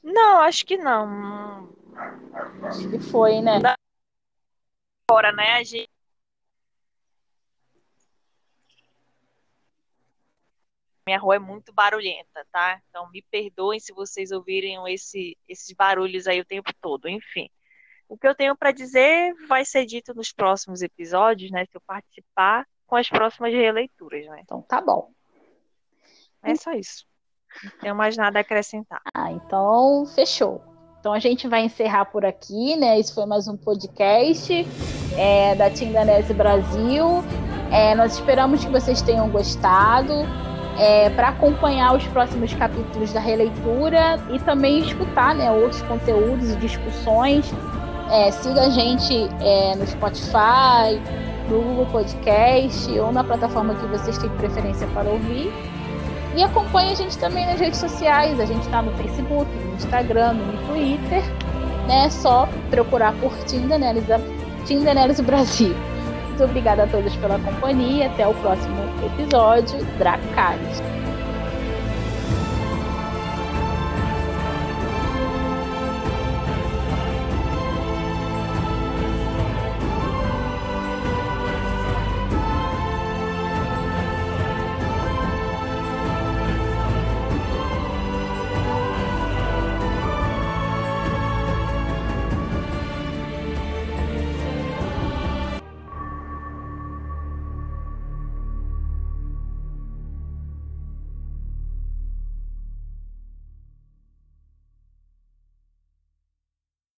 Não, acho que não. Acho que foi, né? Agora, né? A gente minha rua é muito barulhenta, tá? Então me perdoem se vocês ouvirem esse, esses barulhos aí o tempo todo. Enfim, o que eu tenho para dizer vai ser dito nos próximos episódios, né? Se eu participar com as próximas releituras, né? Então tá bom. É só isso. Não tenho mais nada a acrescentar. Ah, então fechou. Então a gente vai encerrar por aqui, né? Esse foi mais um podcast é, da Tindanese Brasil. É, nós esperamos que vocês tenham gostado é, para acompanhar os próximos capítulos da releitura e também escutar né, outros conteúdos e discussões. É, siga a gente é, no Spotify, no Google Podcast ou na plataforma que vocês têm preferência para ouvir. E acompanhe a gente também nas redes sociais. A gente está no Facebook, no Instagram, no Twitter. Né? É só procurar por Tim Daenerys Brasil. Muito obrigada a todos pela companhia. Até o próximo episódio. Dracarys.